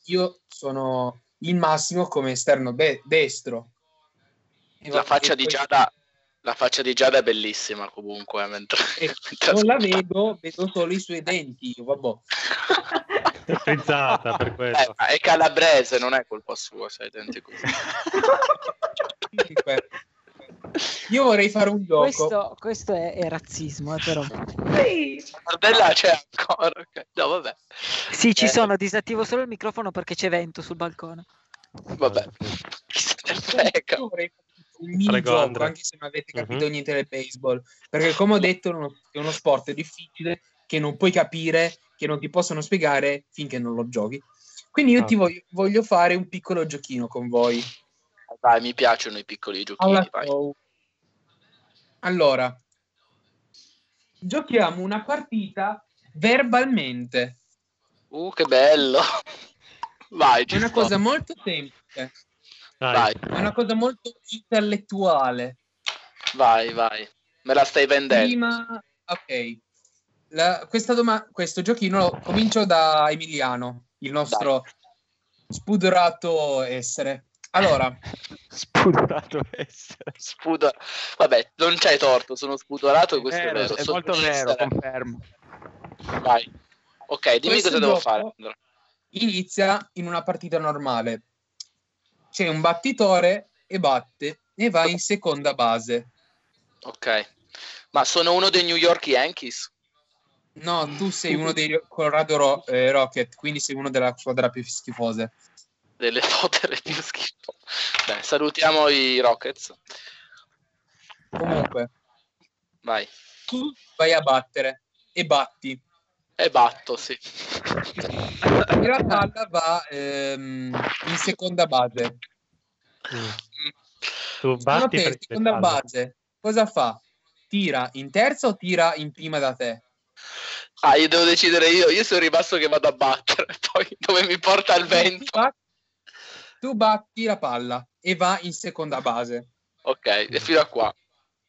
io sono il massimo come esterno be- destro. La faccia Giada, la faccia di Giada è bellissima comunque, mentre, e mentre non la vedo, vedo solo i suoi denti. io, Vabbè. È frizzata per Eh, questo. ma è calabrese, non è colpa sua, sai, denti così. Io vorrei fare un gioco. Questo, questo è, è razzismo, eh, però. Sì. Sardella c'è ancora, no vabbè. Sì, ci Eh, sono, disattivo solo il microfono perché c'è vento sul balcone. Vabbè, chi se ne frega. Io vorrei fare un mini Prego, gioco, Andrea. anche se non avete capito Mhm. niente del baseball. Perché, come ho detto, è uno, è uno sport difficile che non puoi capire, che non ti possono spiegare finché non lo giochi. Quindi io Ah. ti voglio, voglio fare un piccolo giochino con voi. Dai, mi piacciono i piccoli giochini, vai. Allora, giochiamo una partita verbalmente. Uh, che bello. Vai, È una sto. cosa molto semplice, Vai, è una cosa molto intellettuale. vai, vai. Me la stai vendendo. Prima, ok. La- questa doma- questo giochino lo comincio da Emiliano, il nostro spudorato essere. Allora, Spudorato essere. Spudo... Vabbè, non c'hai torto, sono spudorato e questo è Vero, vero. è sono molto vero, essere. confermo. Vai. Ok, dimmi Questo cosa devo fare. Inizia in una partita normale. C'è un battitore e batte e va in seconda base. Ok. Ma sono uno dei New York Yankees? No, tu sei uno dei Colorado Ro- eh, Rocket, quindi sei uno della squadra più schifose. Delle totere più schifo. Beh, salutiamo i Rockets. Comunque, Vai. tu vai a battere e batti. E batto, sì. E la palla va ehm, in seconda base. Mm. tu batti per seconda base cosa fa? Tira in terza o tira in prima da te? Ah, io devo decidere io. Io sono rimasto che vado a battere. Poi dove mi porta il Tu vento. batti, tu batti la palla e va in seconda base. Ok, e fino a qua.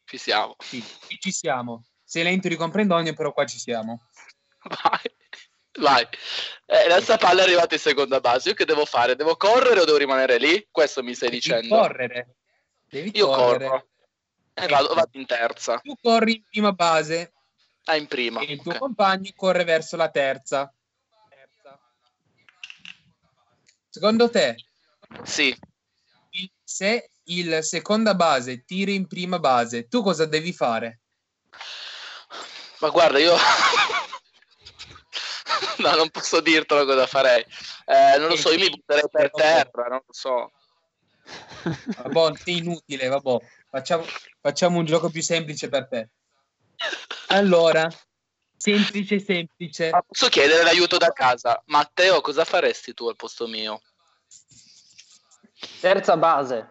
Ci siamo. Sì, ci siamo. Sei lento di comprendogno, però qua ci siamo. Vai. Vai. Eh, la sta palla è arrivata in seconda base. Io che devo fare? Devo correre o devo rimanere lì? Questo mi stai Devi dicendo. correre. Devi Io correre. corro. E Ecco. vado, vado in terza. Tu corri in prima base Ah, in prima. e il tuo ok. compagno corre verso la terza. Secondo te, Sì. se il seconda base tiri in prima base, tu cosa devi fare? Ma guarda, io... No, non posso dirtelo cosa farei. Eh, non lo so, io mi butterei per terra, non lo so. Vabbè, sei inutile, vabbè. Facciamo, facciamo un gioco più semplice per te. Allora, semplice, semplice. Ma posso chiedere l'aiuto da casa? Matteo, cosa faresti tu al posto mio? Terza base.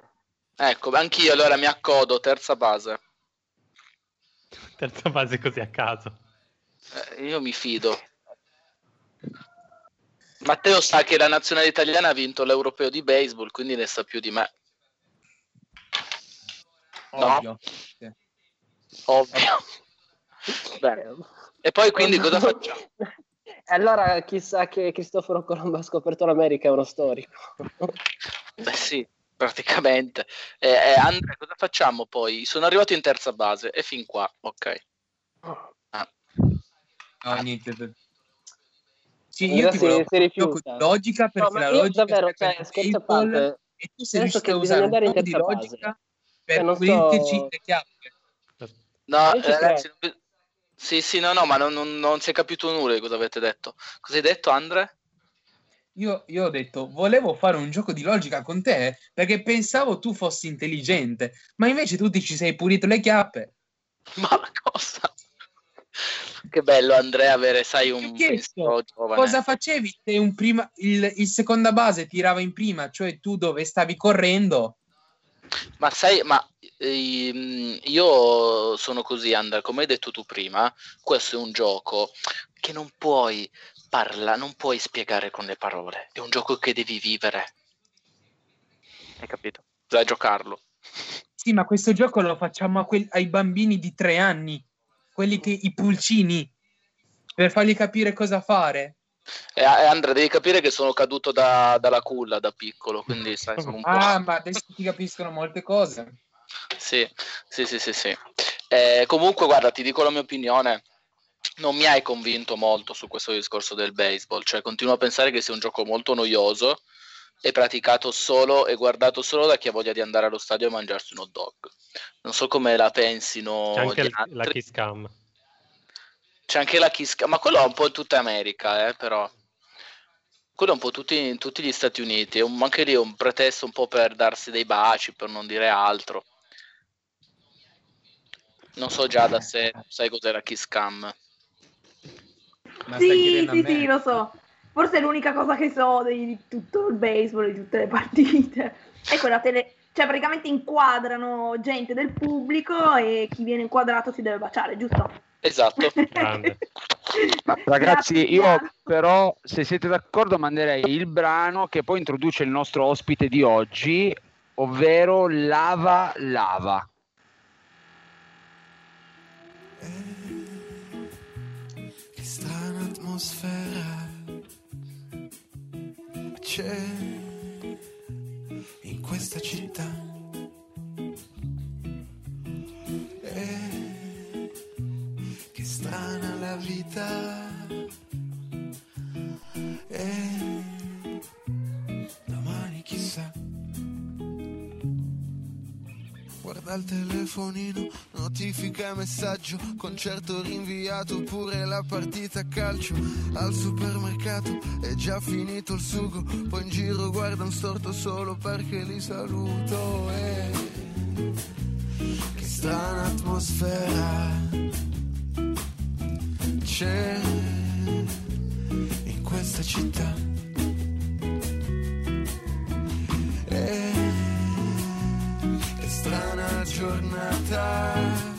Ecco, anch'io allora mi accodo, terza base. Terza base così a caso. Eh, io mi fido. Matteo sa che la nazionale italiana ha vinto l'europeo di baseball, quindi ne sa più di me. No? Ovvio. Sì. Ovvio. Bene. E poi quindi cosa facciamo? Allora chissà che Cristoforo Colombo ha scoperto l'America è uno storico. Beh sì, praticamente. Eh, eh, Andrea, cosa facciamo poi? Sono arrivato in terza base e fin qua, ok. Ah. No, niente. Sì, io ti volevo si rifiuta. logica perché No, la logica davvero, cioè, scherzo parte, e tu sei riuscito che a bisogna usare un andare in gioco di terza base. logica per Cioè, non pulirti so- le chiappe. No, eh, ragazzi, non sì, sì, no, no, ma non, non- non si è capito nulla di cosa avete detto. Cosa hai detto, Andre? Io, io ho detto, volevo fare un gioco di logica con te perché pensavo tu fossi intelligente, ma invece tu ti ci sei pulito le chiappe. Ma cosa? Che bello, Andrea, avere, sai, un chiesto cosa facevi se un prima, il, il seconda base tirava in prima, cioè tu dove stavi correndo. Ma sai, ma ehm, io sono così, Andrea, come hai detto tu prima, questo è un gioco che non puoi parlare, non puoi spiegare con le parole, è un gioco che devi vivere. Hai capito? Dai giocarlo. Sì, ma questo gioco lo facciamo a quel- ai bambini di tre anni, quelli che i pulcini, per fargli capire cosa fare. E, e Andrea, devi capire che sono caduto da- dalla culla da piccolo, quindi sai, sono un po'... Ah, ma adesso ti capiscono molte cose. Sì, sì, sì, sì, sì. Eh, comunque, guarda, ti dico la mia opinione. Non mi hai convinto molto su questo discorso del baseball, cioè continuo a pensare che sia un gioco molto noioso e praticato solo e guardato solo da chi ha voglia di andare allo stadio e mangiarsi un hot dog. Non so come la pensino C'è anche gli il- altri. la Kiss Cam. C'è anche la Kiss ma quello è un po' in tutta America, eh, però. Quello è un po' tutti, in tutti gli Stati Uniti, è un- anche lì è un pretesto un po' per darsi dei baci, per non dire altro. Non so Giada se sai cos'è la Kiss Cam. Ma Sì, sì, sì, lo so. Forse è l'unica cosa che so di, di tutto il baseball, di tutte le partite. È quella tele... Cioè, praticamente inquadrano gente del pubblico e chi viene inquadrato si deve baciare, giusto? Esatto. Ragazzi, io però, se siete d'accordo, manderei il brano che poi introduce il nostro ospite di oggi, ovvero Lava Lava. Che strana atmosfera c'è in questa città. La vita. E domani chissà. Guarda il telefonino, notifica messaggio, concerto rinviato, pure la partita a calcio. Al supermercato è già finito il sugo, poi in giro guarda un storto solo perché li saluto. E che strana atmosfera c'è in questa città. E è strana giornata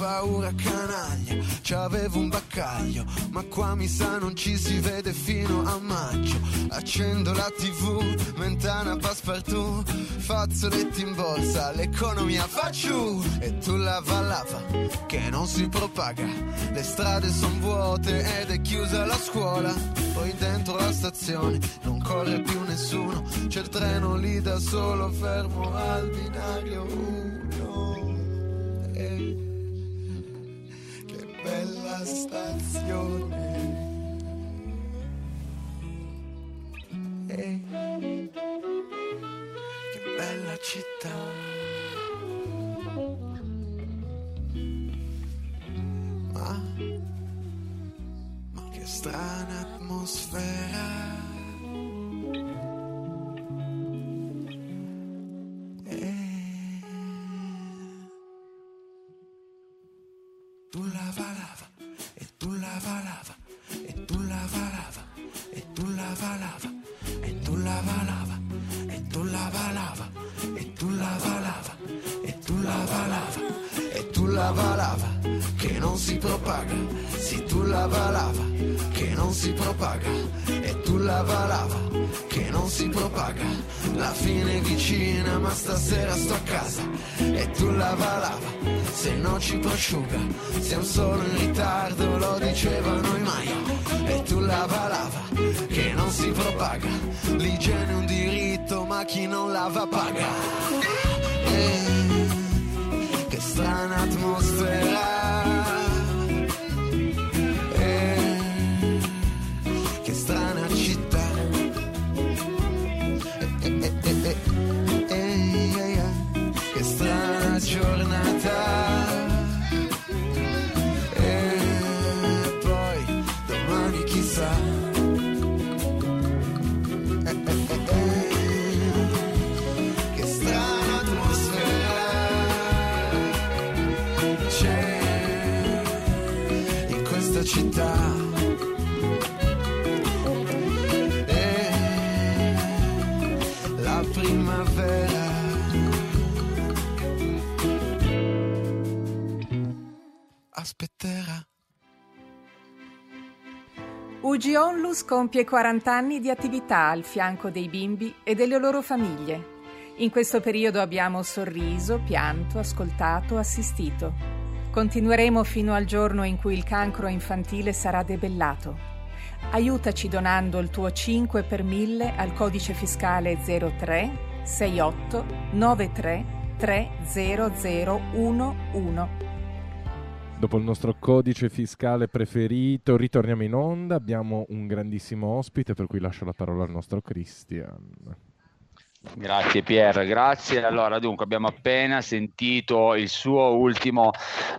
paura canaglia c'avevo un baccaglio ma qua mi sa non ci si vede fino a maggio. Accendo la tv mentana passepartout fazzoletti in borsa l'economia fa giù e tu lava lava che non si propaga. Le strade sono vuote ed è chiusa la scuola. Poi dentro la stazione non corre più nessuno c'è il treno lì da solo fermo al binario uno. E che stazione. Ehi, che bella città. Ma, ma che strana atmosfera. Lava lava, che non si propaga, sì tu lava lava, che non si propaga, e tu lava lava, che non si propaga, la fine è vicina ma stasera sto a casa, e tu lava lava, se no ci prosciuga, siamo solo in ritardo, lo dicevano i Maya, e tu lava lava, che non si propaga, l'igiene è un diritto ma chi non lava paga. Eh, an atmosphère. Primavera. Aspetterà. UG Onlus compie 40 anni di attività al fianco dei bimbi e delle loro famiglie. In questo periodo abbiamo sorriso, pianto, ascoltato, assistito. Continueremo fino al giorno in cui il cancro infantile sarà debellato. Aiutaci donando il tuo 5 per 1000 al codice fiscale 03 68 93 30011. Dopo il nostro codice fiscale preferito, ritorniamo in onda. Abbiamo un grandissimo ospite, per cui lascio la parola al nostro Christian. Grazie Pier, grazie. Allora, dunque, abbiamo appena sentito il suo ultimo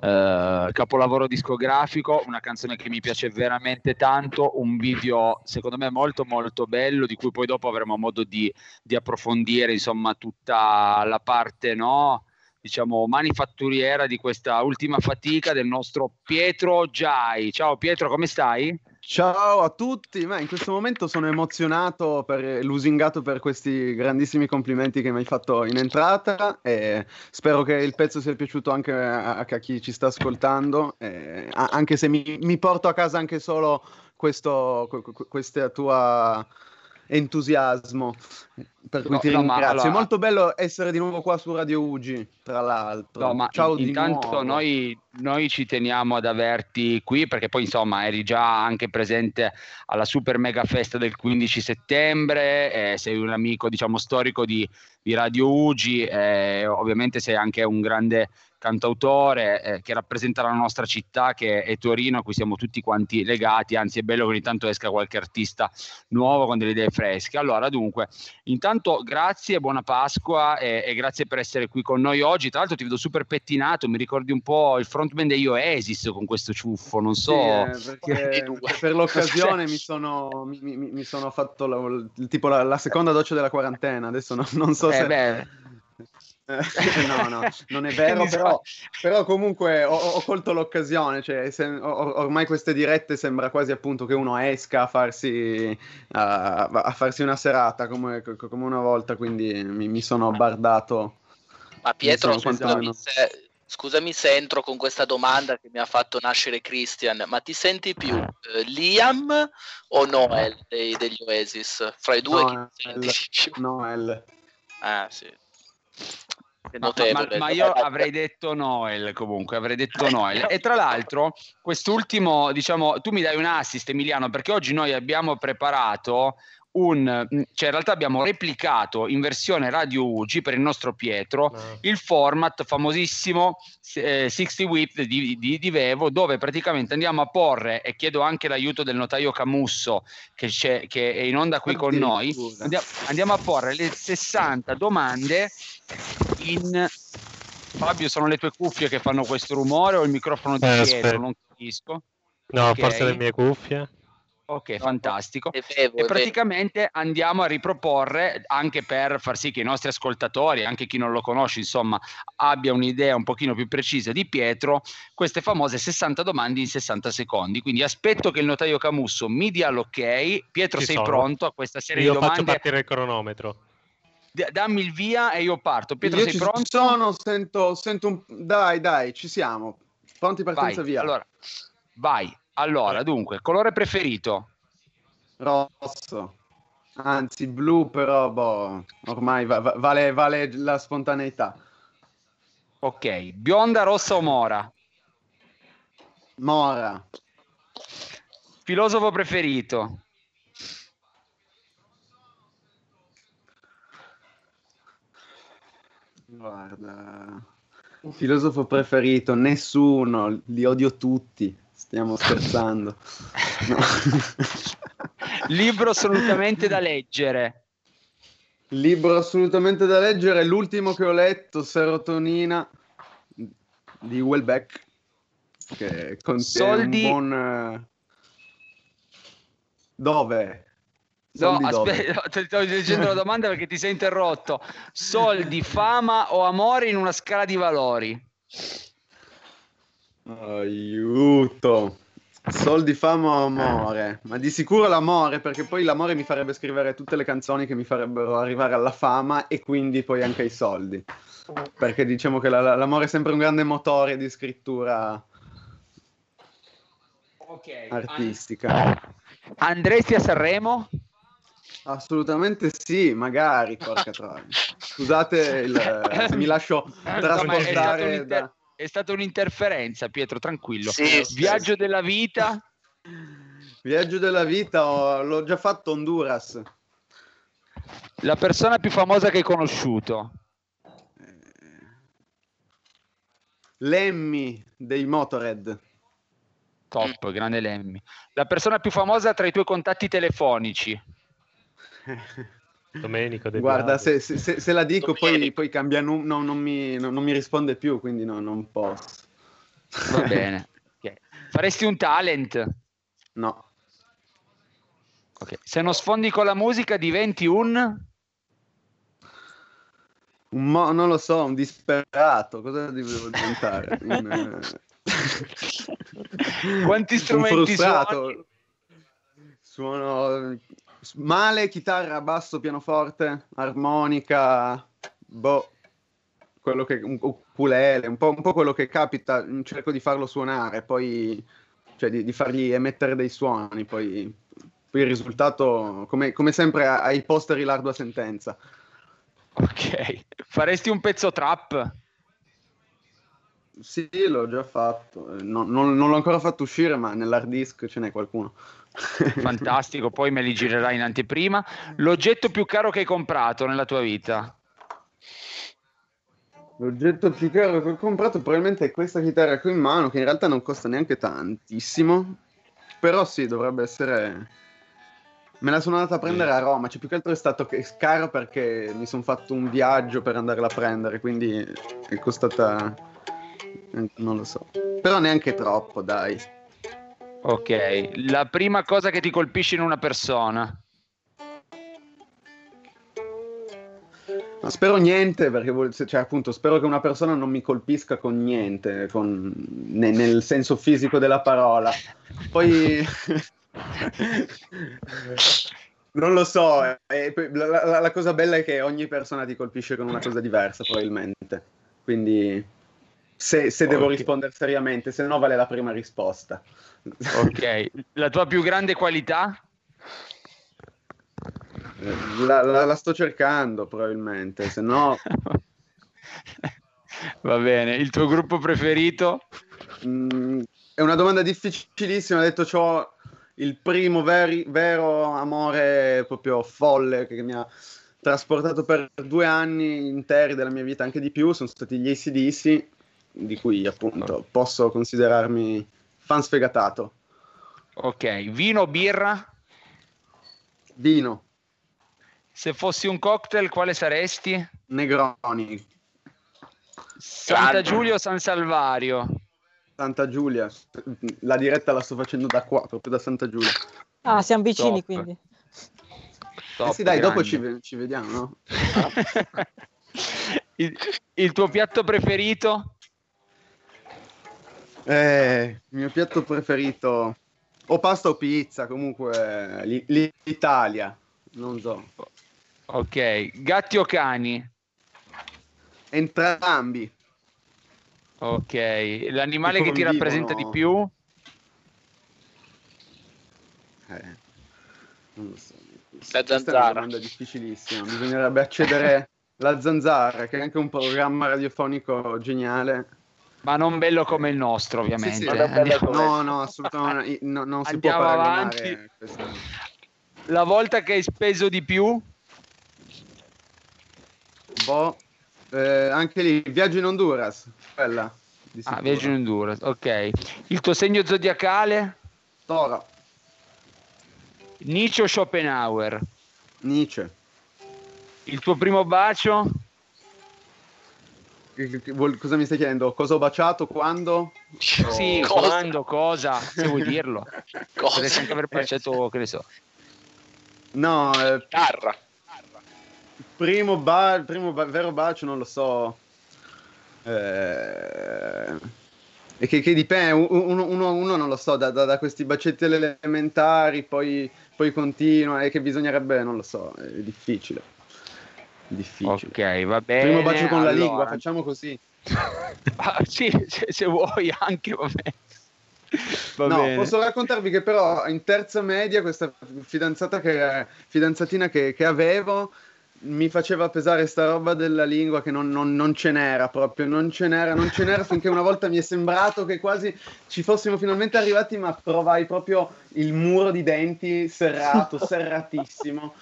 eh, capolavoro discografico, una canzone che mi piace veramente tanto, un video secondo me molto molto bello, di cui poi dopo avremo modo di, di approfondire, insomma, tutta la parte, no? diciamo manifatturiera di questa ultima fatica del nostro Pietro Giai. Ciao Pietro, come stai? Ciao a tutti, ma in questo momento sono emozionato, per, lusingato per questi grandissimi complimenti che mi hai fatto in entrata e spero che il pezzo sia piaciuto anche a, a chi ci sta ascoltando, eh, a- anche se mi, mi porto a casa anche solo questo, que- que- questa tua entusiasmo, per cui No, ti no, ma ringrazio. allora- È molto bello essere di nuovo qua su Radio Ugi, tra l'altro. No, ma Ciao in- di intanto noi, noi ci teniamo ad averti qui perché poi insomma eri già anche presente alla super mega festa del 15 settembre, eh, sei un amico diciamo storico di, di Radio Ugi, eh, ovviamente sei anche un grande cantautore eh, che rappresenta la nostra città che è Torino a cui siamo tutti quanti legati, anzi è bello che ogni tanto esca qualche artista nuovo con delle idee fresche. Allora dunque, intanto grazie, buona Pasqua e, e grazie per essere qui con noi oggi. Tra l'altro ti vedo super pettinato, mi ricordi un po' il frontman degli Oasis con questo ciuffo, non Sì, so. eh, perché per l'occasione mi sono, mi, mi- mi sono fatto la, tipo la, la seconda doccia della quarantena. Adesso non, non so Eh, se. beh. Eh, no, no, non è vero, però, però comunque ho, ho colto l'occasione. Cioè, se- or- ormai queste dirette sembra quasi appunto che uno esca a farsi, a, a farsi una serata come, come una volta. Quindi mi, mi sono bardato. Ma Pietro, scusami se, scusami se entro con questa domanda che mi ha fatto nascere Christian, ma ti senti più eh, Liam o Noel dei- degli Oasis? Fra i due chi senti di più? Noel. Ah, sì. Notevole. ma- ma io avrei detto Noel comunque, avrei detto Noel. E tra l'altro, quest'ultimo, diciamo, tu mi dai un assist Emiliano, perché oggi noi abbiamo preparato un, cioè in realtà abbiamo replicato in versione radio UG per il nostro Pietro il format famosissimo eh, 60 Whip di, di, di Vevo dove praticamente andiamo a porre e chiedo anche l'aiuto del notaio Camusso che, c'è, che è in onda qui con noi andiamo, andiamo a porre le 60 domande in Fabio sono le tue cuffie che fanno questo rumore o il microfono di Eh, Pietro aspetta. non capisco No, Ok. forse le mie cuffie. Ok, fantastico. E bevo, E praticamente andiamo a riproporre anche per far sì che i nostri ascoltatori, anche chi non lo conosce, insomma, abbia un'idea un pochino più precisa di Pietro, queste famose 60 domande in 60 secondi. Quindi aspetto che il notaio Camusso mi dia l'ok. Pietro, Ci sei sono. pronto a questa serie Io di faccio domande? partire il cronometro. Dammi il via e io parto. Pietro, Io sei ci pronto? sono, sento, sento un... Dai, dai, ci siamo. Pronti partenza Vai, via. allora, vai. Allora, dunque, colore preferito? Rosso. Anzi, blu, però, boh, ormai va- va- vale, vale la spontaneità. Ok, bionda, rossa o mora? Mora. Filosofo preferito? Guarda, filosofo preferito, nessuno, li odio tutti. Stiamo scherzando. No. Libro assolutamente da leggere. Libro assolutamente da leggere, l'ultimo che ho letto, Serotonina di Welbeck, che contiene Soldi- un buon... eh, Dove? No, Soldi aspetta, ti sto leggendo la domanda perché ti sei interrotto. Soldi, fama o amore in una scala di valori? Aiuto. Soldi, fama o amore? Ma di sicuro l'amore, perché poi l'amore mi farebbe scrivere tutte le canzoni che mi farebbero arrivare alla fama e quindi poi anche ai soldi. Perché diciamo che la- la- l'amore è sempre un grande motore di scrittura artistica. Andresti a Sanremo? Assolutamente sì, magari, porca troia. Scusate il- se mi lascio Insomma, è, stato trasportare da... è stata un'interferenza, Pietro, tranquillo. Sì, sì, Viaggio della vita? Viaggio della vita, ho- l'ho già fatto a Honduras. La persona più famosa che hai conosciuto? Lemmy dei Motorhead. Top, grande Lemmy. La persona più famosa tra i tuoi contatti telefonici? Domenico De Guarda, se, se- se- se la dico poi, poi cambia num- no, non, mi, no- non mi risponde più, quindi no, non posso. Va bene. Ok. Faresti un talent? No. Ok. Se non sfondi con la musica diventi un... Un mo- non lo so, un disperato, cosa devo diventare? Un, eh, Quanti un strumenti frustrato. Suono male, chitarra, basso, pianoforte, armonica, boh, quello che, un ukulele, un po', un po' quello che capita, cerco di farlo suonare, poi, cioè di, di fargli emettere dei suoni, poi, poi il risultato, come, come sempre, ai posteri l'ardua sentenza. Ok. Faresti un pezzo trap? Sì, l'ho già fatto, Eh, no- non, non l'ho ancora fatto uscire, ma nell'hard disk ce n'è qualcuno. Fantastico, poi me li girerai in anteprima. L'oggetto più caro che hai comprato nella tua vita? L'oggetto più caro che ho comprato probabilmente è questa chitarra qui in mano, che in realtà non costa neanche tantissimo, però sì, dovrebbe essere... Me la sono andata a prendere a Roma, cioè più che altro è stato caro perché mi sono fatto un viaggio per andarla a prendere, quindi è costata... non lo so. Però neanche troppo, dai. Ok. La prima cosa che ti colpisce in una persona? Ma spero niente, perché cioè, appunto, spero che una persona non mi colpisca con niente, con- ne- nel senso fisico della parola. Poi non lo so, eh, poi la, la- la cosa bella è che ogni persona ti colpisce con una cosa diversa, probabilmente. Quindi se, se devo Ok. rispondere seriamente, se no vale la prima risposta. Ok. La tua più grande qualità? La, la- la sto cercando, probabilmente, se no... Va bene. Il tuo gruppo preferito? Mm, è una domanda difficilissima. Detto c'ho il primo veri- vero amore proprio folle che mi ha trasportato per due anni interi della mia vita, anche di più. Sono stati gli ACDC, di cui appunto posso considerarmi fan sfegatato. Ok. Vino o birra? Vino, Se fossi un cocktail, quale saresti? Negroni, Santa Grande. Giulia o San Salvario? Santa Giulia. La diretta la sto facendo da qua, proprio da Santa Giulia. Ah, siamo vicini Top. quindi. Eh sì, dai, dopo ci, ci vediamo, no? il, il tuo piatto preferito? Eh, il mio piatto preferito o pasta o pizza, comunque l'i- l'Italia, non so. Ok, gatti o cani? Entrambi. Ok, l'animale Che ti rappresenta di più? Eh, non lo so. La Questa è una zanzara. domanda difficilissima. Bisognerebbe accedere la zanzara, che è anche un programma radiofonico geniale. Ma non bello come il nostro, ovviamente. Sì, sì. Andiamo- No, no, assolutamente no, non si può Andiamo paragonare. avanti. La volta che hai speso di più? Boh, eh, anche lì, viaggio in Honduras, quella. di Ah, viaggio in Honduras, ok. Il tuo segno zodiacale? Toro. Nietzsche o Schopenhauer? Nietzsche. Il tuo primo bacio? Che- che- che vuol- Cosa mi stai chiedendo? Cosa ho baciato? Quando? Sì, Cosa? quando, cosa? Se vuoi dirlo. Cosa? Potresti anche aver baciato, che ne so. No, eh, Carra. primo, ba- il primo ba- vero bacio non lo so. Eh, E che, che dipende, uno, uno- uno non lo so, da, da- da questi bacetti elementari, poi, poi continua, e che bisognerebbe, non lo so, è difficile. Difficile. Ok, va bene. Primo bacio con la allora. lingua, facciamo così. Ah, sì, se, se vuoi anche, va bene. Va no, bene. posso raccontarvi che però in terza media questa fidanzata che, fidanzatina che, che avevo mi faceva pesare sta roba della lingua che non, non- non ce n'era proprio, non ce n'era, non ce n'era finché una volta mi è sembrato che quasi ci fossimo finalmente arrivati, ma provai proprio il muro di denti serrato, serratissimo.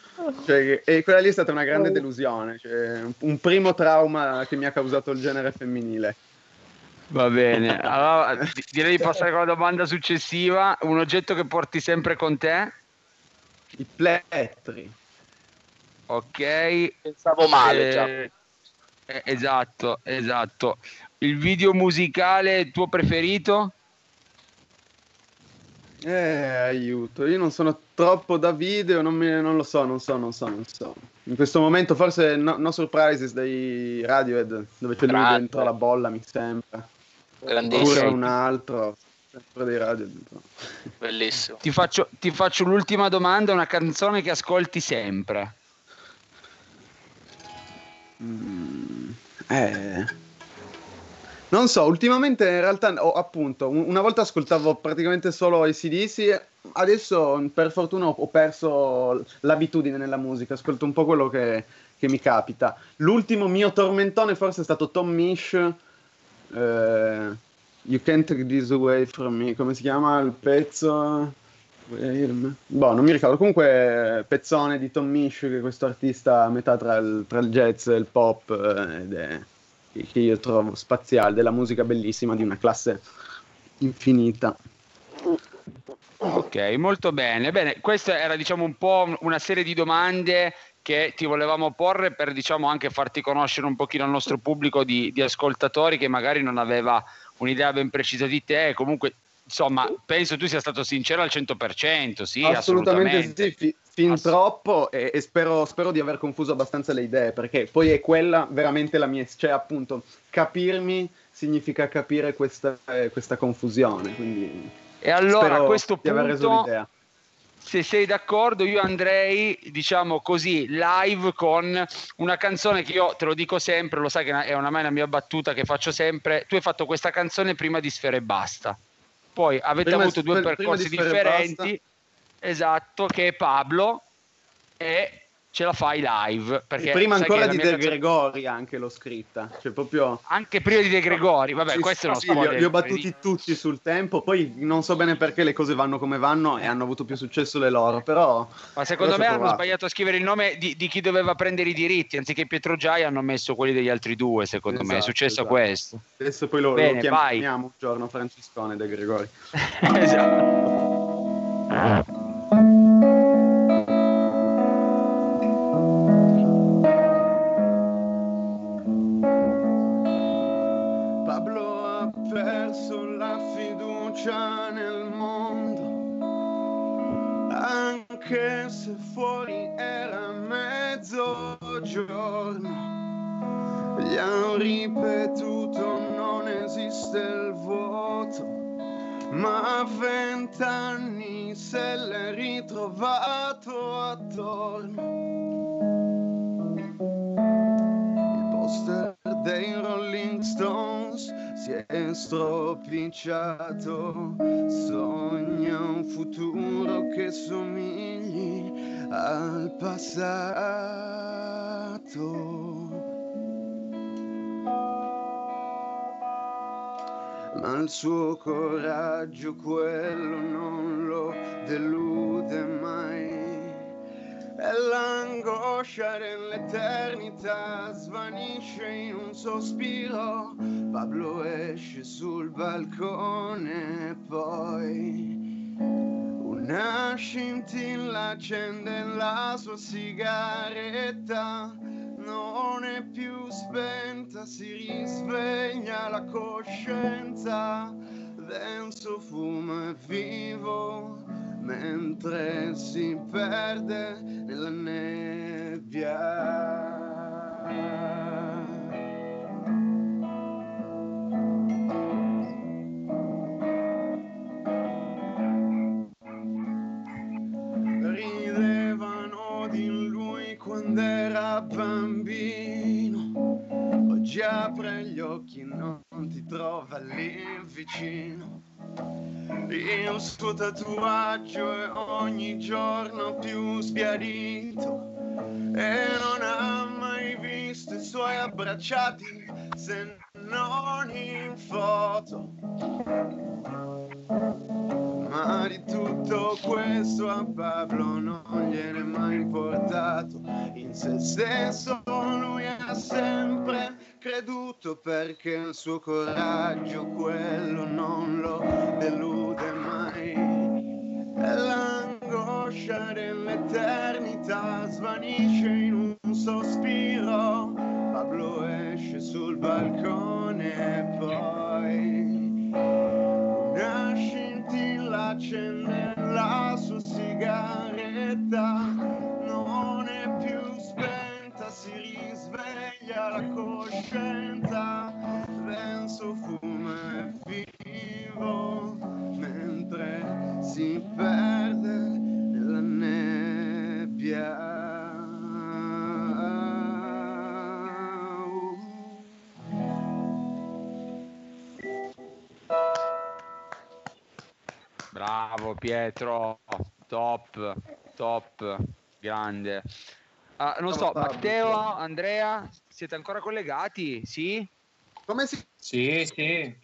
Cioè, e quella lì è stata una grande delusione, cioè, un- un primo trauma che mi ha causato il genere femminile. Va bene. Allora, di- direi di passare con la domanda successiva. Un oggetto che porti sempre con te? I plettri. Ok. Pensavo male Eh, già. eh, esatto, esatto. Il video musicale tuo preferito? Eh, aiuto, io non sono troppo da video, non, mi- non lo so, non so, non so, non so. In questo momento forse no, No Surprises dei Radiohead, dove c'è lui Grande. dentro la bolla, mi sembra. Grandissimo. Oppure un altro, sempre dei Radiohead. Bellissimo. Ti faccio, ti faccio l'ultima domanda, una canzone che ascolti sempre. Mm, eh. Non so, ultimamente in realtà, ho, appunto, un- una volta ascoltavo praticamente solo ACDC, adesso per fortuna ho, perso l'abitudine nella musica, ascolto un po' quello che, che mi capita. L'ultimo mio tormentone forse è stato Tom Misch, eh, You Can't Take This Away From Me, come si chiama il pezzo? Boh, non mi ricordo. Comunque, pezzone di Tom Misch, che è questo artista a metà tra il, tra il jazz e il pop, eh, ed è che io trovo spaziale, della musica bellissima di una classe infinita. Ok, molto bene. Bene, questa era diciamo un po' una serie di domande che ti volevamo porre per diciamo anche farti conoscere un pochino al nostro pubblico di, di ascoltatori che magari non aveva un'idea ben precisa di te. Comunque, insomma, penso tu sia stato sincero al 100%, sì, assolutamente, assolutamente. sì, fi- fin troppo e, e spero, spero di aver confuso abbastanza le idee, perché poi è quella veramente la mia, cioè appunto capirmi significa capire questa, eh, questa confusione, quindi E allora a questo di aver reso punto, l'idea. se sei d'accordo, io andrei, diciamo così, live con una canzone che io te lo dico sempre, lo sai che è una, una mia battuta che faccio sempre. Tu hai fatto questa canzone prima di Sfera e Basta. Poi avete Prima- avuto due di percorsi e differenti. Esatto, che è Pablo e ce la fai live. Perché prima ancora di De mia canzone- Gregori anche l'ho scritta, cioè proprio... Anche prima di De Gregori, vabbè, Sì, questo è uno sì, li, ho, li ho battuti tutti sul tempo, poi non so bene perché le cose vanno come vanno e hanno avuto più successo le loro, però... Ma secondo me hanno provato. sbagliato a scrivere il nome di, di chi doveva prendere i diritti, anziché Pietro Giai hanno messo quelli degli altri due, secondo me è Esatto, successo esatto. questo. Adesso poi lo, lo Bene, chiamiamo un giorno Francescone De Gregori. esatto. Perso la fiducia nel mondo, anche se fuori era mezzogiorno. Gli hanno ripetuto non esiste il vuoto, ma a vent'anni se l'è ritrovato attorno. Il poster dei Rolling Stones si è stropicciato, sogna un futuro che somigli al passato. Ma il suo coraggio quello non lo delude mai. E l'angoscia dell'eternità svanisce in un sospiro. Pablo esce sul balcone e poi una scintilla accende la sua sigaretta. Non è più spenta, si risveglia la coscienza. Denso fumo e vivo mentre si perde nella nebbia. Ridevano di lui quando era bambino, oggi apre gli occhi e non ti trova lì vicino. Il suo tatuaggio è ogni giorno più sbiadito e non ha mai visto i suoi abbracciati se non in foto. Ma di tutto questo a Pablo non gliene è mai importato. In se stesso lui ha sempre creduto perché il suo coraggio quello non lo delude mai. E l'angoscia dell'eternità svanisce in un sospiro. Pablo esce sul balcone e poi una scintilla accende la sua sigaretta. Non è più spenta, si risveglia la coscienza. Denso fumo e vivo mentre si perde nella nebbia. Bravo Pietro, top, top, grande. Ah, non so. Matteo, Andrea, siete ancora collegati? Sì? Come si... Sì, sì.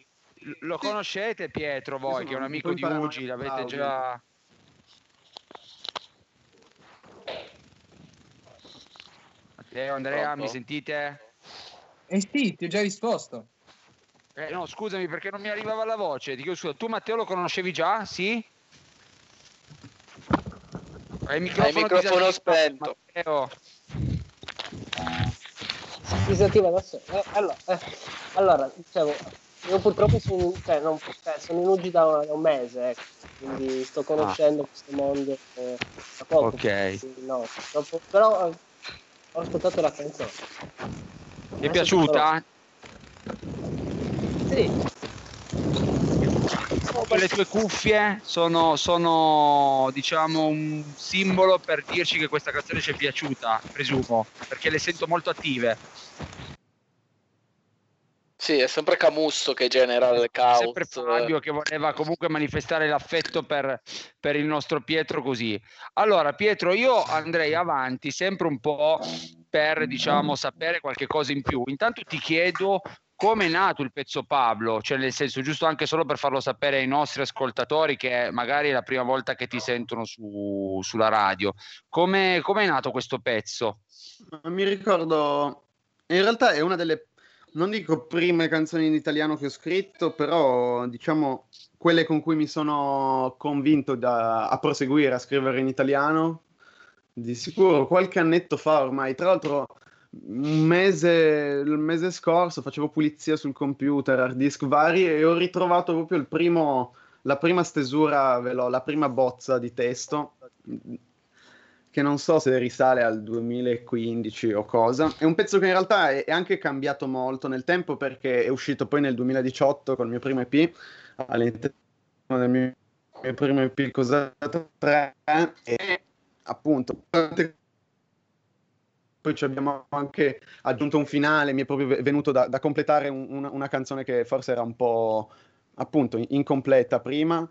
Lo conoscete Pietro voi, che è un amico di Ugi, l'avete già... Matteo, Andrea, Pronto? mi sentite? Eh sì, ti ho già risposto. Eh, no, scusami perché non mi arrivava la voce. Ti chiedo scusa, tu Matteo lo conoscevi già? Sì? Hai il microfono, Hai il microfono spento. Matteo. Si disattiva adesso. Eh, allora, eh, allora, dicevo, io purtroppo sono, cioè, non- cioè, sono in Ugi da, da un mese, ecco, quindi sto conoscendo questo mondo eh, da poco. Ok. No, dopo- però eh, ho ascoltato la canzone. Ti è piaciuta? Sì. Le tue cuffie sono, sono, diciamo un simbolo per dirci che questa canzone ci è piaciuta, presumo, perché le sento molto attive. Sì, è sempre Camusso che genera il caos. Sempre Fabio che voleva comunque manifestare l'affetto per, per il nostro Pietro così. Allora Pietro, io andrei avanti sempre un po' per diciamo sapere qualche cosa in più. Intanto ti chiedo come è nato il pezzo Pablo, cioè nel senso giusto anche solo per farlo sapere ai nostri ascoltatori che magari è la prima volta che ti sentono su, sulla radio. Come è nato questo pezzo? Mi ricordo. In realtà è una delle, non dico prime canzoni in italiano che ho scritto, però diciamo quelle con cui mi sono convinto da- a proseguire a scrivere in italiano. Di sicuro qualche annetto fa ormai. Tra l'altro, un mese, il mese scorso facevo pulizia sul computer, hard disk vari e ho ritrovato proprio primo, la prima stesura, velo- la prima bozza di testo che non so se risale al 2015 o cosa. È un pezzo che in realtà è, anche cambiato molto nel tempo perché è uscito poi nel 2018 con il mio primo EP all'interno del mio, mio primo EP Cosato 3 e appunto poi ci abbiamo anche aggiunto un finale, mi è proprio venuto da, da completare un, una, una, canzone che forse era un po' appunto incompleta prima,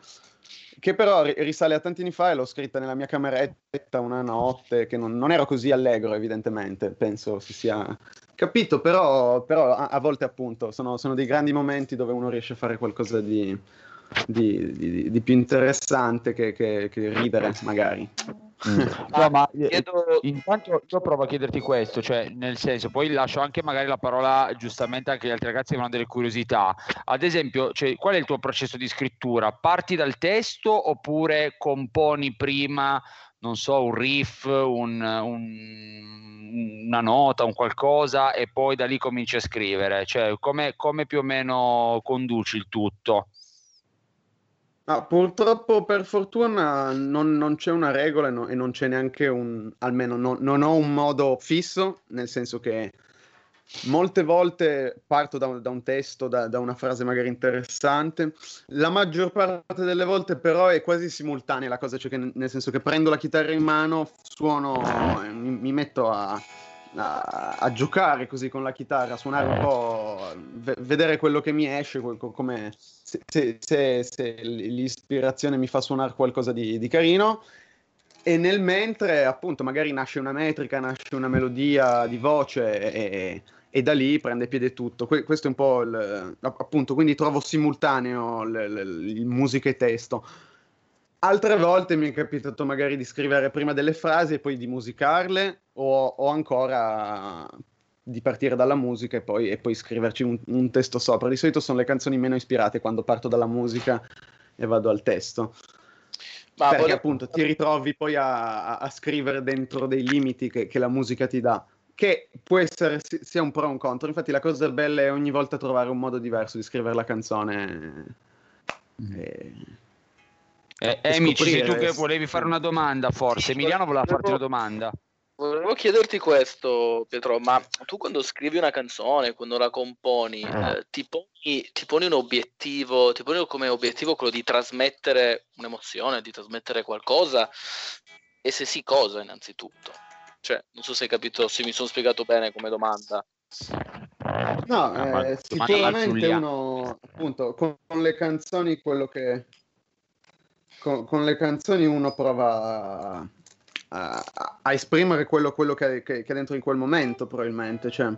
che però risale a tanti anni fa e l'ho scritta nella mia cameretta una notte, che non, non ero così allegro evidentemente, penso si sia capito, però, però a, a, volte appunto sono, sono, dei grandi momenti dove uno riesce a fare qualcosa di, di, di, di più interessante che, che, che ridere magari. Mm. No, ma chiedo... intanto io provo a chiederti questo, cioè nel senso, poi lascio anche magari la parola giustamente anche agli altri ragazzi che hanno delle curiosità. Ad esempio, cioè, qual è il tuo processo di scrittura? Parti dal testo oppure componi prima, non so, un riff, un, un, una nota, un qualcosa e poi da lì cominci a scrivere? Cioè, come, come più o meno conduci il tutto? Ah, purtroppo, per fortuna, non, non c'è una regola e, no, e, non c'è neanche un, almeno no, non ho un modo fisso, nel senso che molte volte parto da, da un testo, da, da, una frase magari interessante, la maggior parte delle volte però è quasi simultanea la cosa, cioè che, nel senso che prendo la chitarra in mano, suono, mi, mi metto a, a, a, giocare così con la chitarra, a suonare un po', v- vedere quello che mi esce, come, se, se, se, se, l'ispirazione mi fa suonare qualcosa di, di, carino. E nel mentre, appunto, magari nasce una metrica, nasce una melodia di voce e, e da lì prende piede tutto. Que- questo è un po' il, appunto, quindi trovo simultaneo l- l- il musica e testo Altre volte mi è capitato magari di scrivere prima delle frasi e poi di musicarle o, o ancora di partire dalla musica e poi, e poi scriverci un, un, testo sopra. Di solito sono le canzoni meno ispirate quando parto dalla musica e vado al testo. Ma Perché volevo... appunto ti ritrovi poi a, a, a, scrivere dentro dei limiti che, che, la musica ti dà, che può essere sia un pro o un contro. Infatti la cosa bella è ogni volta trovare un modo diverso di scrivere la canzone. Mm. E eh, amici, sei tu che volevi fare una domanda, forse. Emiliano voleva farti una domanda. Volevo chiederti questo, Pietro, ma tu quando scrivi una canzone, quando la componi, eh, ti, poni, ti, poni, un obiettivo, ti poni come obiettivo quello di trasmettere un'emozione, di trasmettere qualcosa? E se sì, cosa innanzitutto? Cioè, non so se hai capito, se mi sono spiegato bene come domanda. No, eh, sicuramente uno, appunto, con, con le canzoni quello che con, con, le canzoni uno prova a, esprimere quello, quello che, che, che, è dentro in quel momento, probabilmente. Cioè,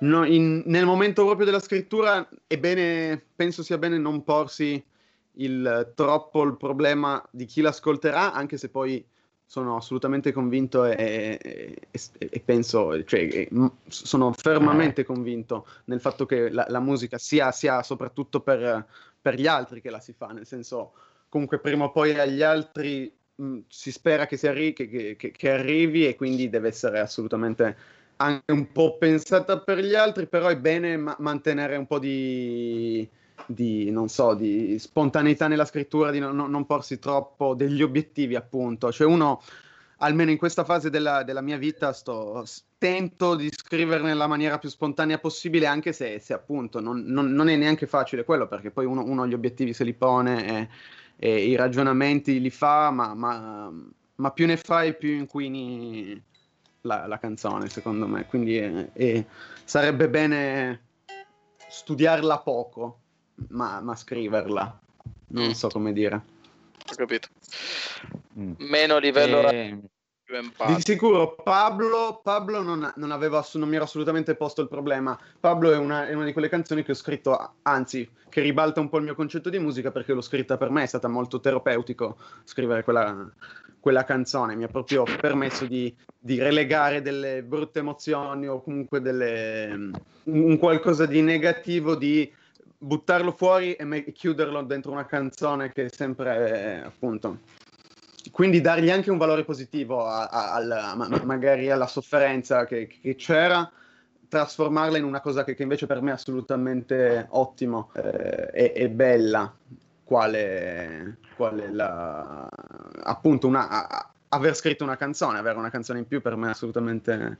no, in, nel momento proprio della scrittura è bene, penso sia bene non porsi il, troppo il problema di chi l'ascolterà, anche se poi sono assolutamente convinto e, e, e penso, cioè, sono fermamente convinto nel fatto che la, la musica sia, sia soprattutto per, per, gli altri che la si fa, nel senso comunque prima o poi agli altri mm, si spera che, arri- che, che, che, arrivi e quindi deve essere assolutamente anche un po' pensata per gli altri, però è bene ma- mantenere un po' di, di, non so, di spontaneità nella scrittura, di no- non porsi troppo degli obiettivi appunto, cioè uno almeno in questa fase della, della mia vita sto, tento di scrivere nella maniera più spontanea possibile, anche se, se appunto non, non, non, è neanche facile quello, perché poi uno, uno gli obiettivi se li pone e, e i ragionamenti li fa, ma, ma, ma, più ne fai più inquini la, la canzone, secondo me. Quindi eh, eh, sarebbe bene studiarla poco, ma, ma scriverla. Non so come dire. Ho capito. Mm. Meno livello... E... Di sicuro Pablo, Pablo non, non, aveva, non, mi era assolutamente posto il problema. Pablo è una, è una, di quelle canzoni che ho scritto, anzi, che ribalta un po' il mio concetto di musica perché l'ho scritta per me, è stata molto terapeutico scrivere quella, quella canzone, mi ha proprio permesso di, di, relegare delle brutte emozioni o comunque delle, un qualcosa di negativo, di buttarlo fuori e me- chiuderlo dentro una canzone che è sempre, eh, appunto, quindi dargli anche un valore positivo a, a, a, magari alla sofferenza che, che, c'era, trasformarla in una cosa che, che invece per me è assolutamente ottimo eh, e, e, bella, quale, quale la, appunto una, aver scritto una canzone, avere una canzone in più per me è assolutamente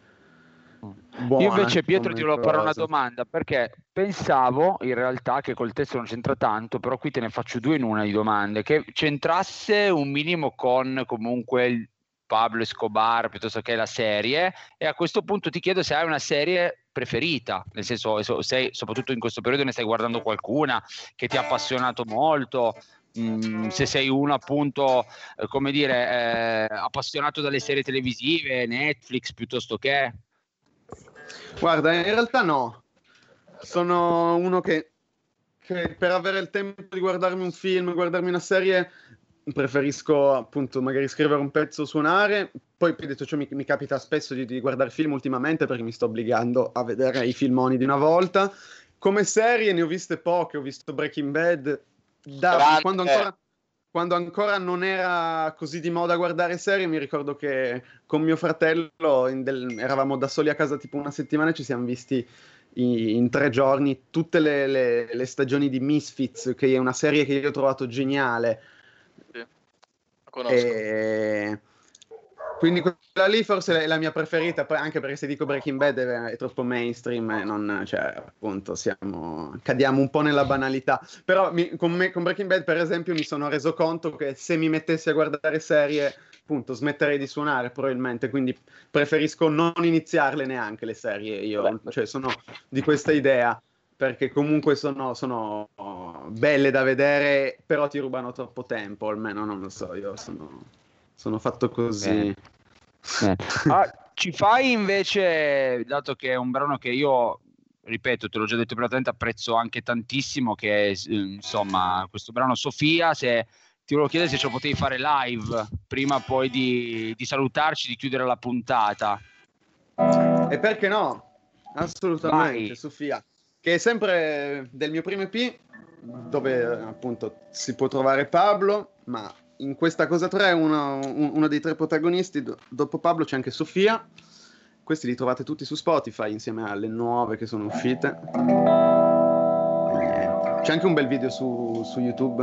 buona. Io invece Pietro ti volevo fare una domanda perché pensavo in realtà che col testo non c'entra tanto, però qui te ne faccio due in una di domande, che c'entrasse un minimo con comunque il Pablo Escobar piuttosto che la serie e a questo punto ti chiedo se hai una serie preferita, nel senso so- se soprattutto in questo periodo ne stai guardando qualcuna che ti ha appassionato molto, mm, se sei uno appunto, eh, come dire, eh, appassionato dalle serie televisive, Netflix piuttosto che... Guarda, in realtà no. Sono uno che, che per avere il tempo di guardarmi un film, guardarmi una serie, preferisco appunto magari scrivere un pezzo, suonare. Poi, poi detto ciò, mi, mi capita spesso di, di guardare film ultimamente perché mi sto obbligando a vedere i filmoni di una volta. Come serie ne ho viste poche, ho visto Breaking Bad da Grande. quando ancora, quando ancora non era così di moda guardare serie, mi ricordo che con mio fratello in del- eravamo da soli a casa tipo una settimana e ci siamo visti i- in, tre giorni tutte le, le- le stagioni di Misfits, che è una serie che io ho trovato geniale. La conosco. E... Quindi quella lì forse è la mia preferita, anche perché se dico Breaking Bad è, è troppo mainstream e non, cioè, appunto, siamo, cadiamo un po' nella banalità. Però mi- con, me- con Breaking Bad, per esempio, mi sono reso conto che se mi mettessi a guardare serie, appunto, smetterei di suonare probabilmente, quindi preferisco non iniziarle neanche le serie. Io, cioè, sono di questa idea, perché comunque sono, sono belle da vedere, però ti rubano troppo tempo, almeno non lo so, io sono, sono fatto così. Bene. Ah, ci fai invece, dato che è un brano che io, ripeto, te l'ho già detto privatamente, apprezzo anche tantissimo, che è insomma questo brano Sofia, se ti volevo chiedere se ce lo potevi fare live prima poi di, di salutarci, di chiudere la puntata. E perché no? Assolutamente, Vai. Sofia. Che è sempre del mio primo EP, dove appunto si può trovare Pablo, ma in questa cosa 3 uno, un- uno dei tre protagonisti, do- dopo Pablo c'è anche Sofia. Questi li trovate tutti su Spotify insieme alle nuove che sono uscite. C'è anche un bel video su, su YouTube.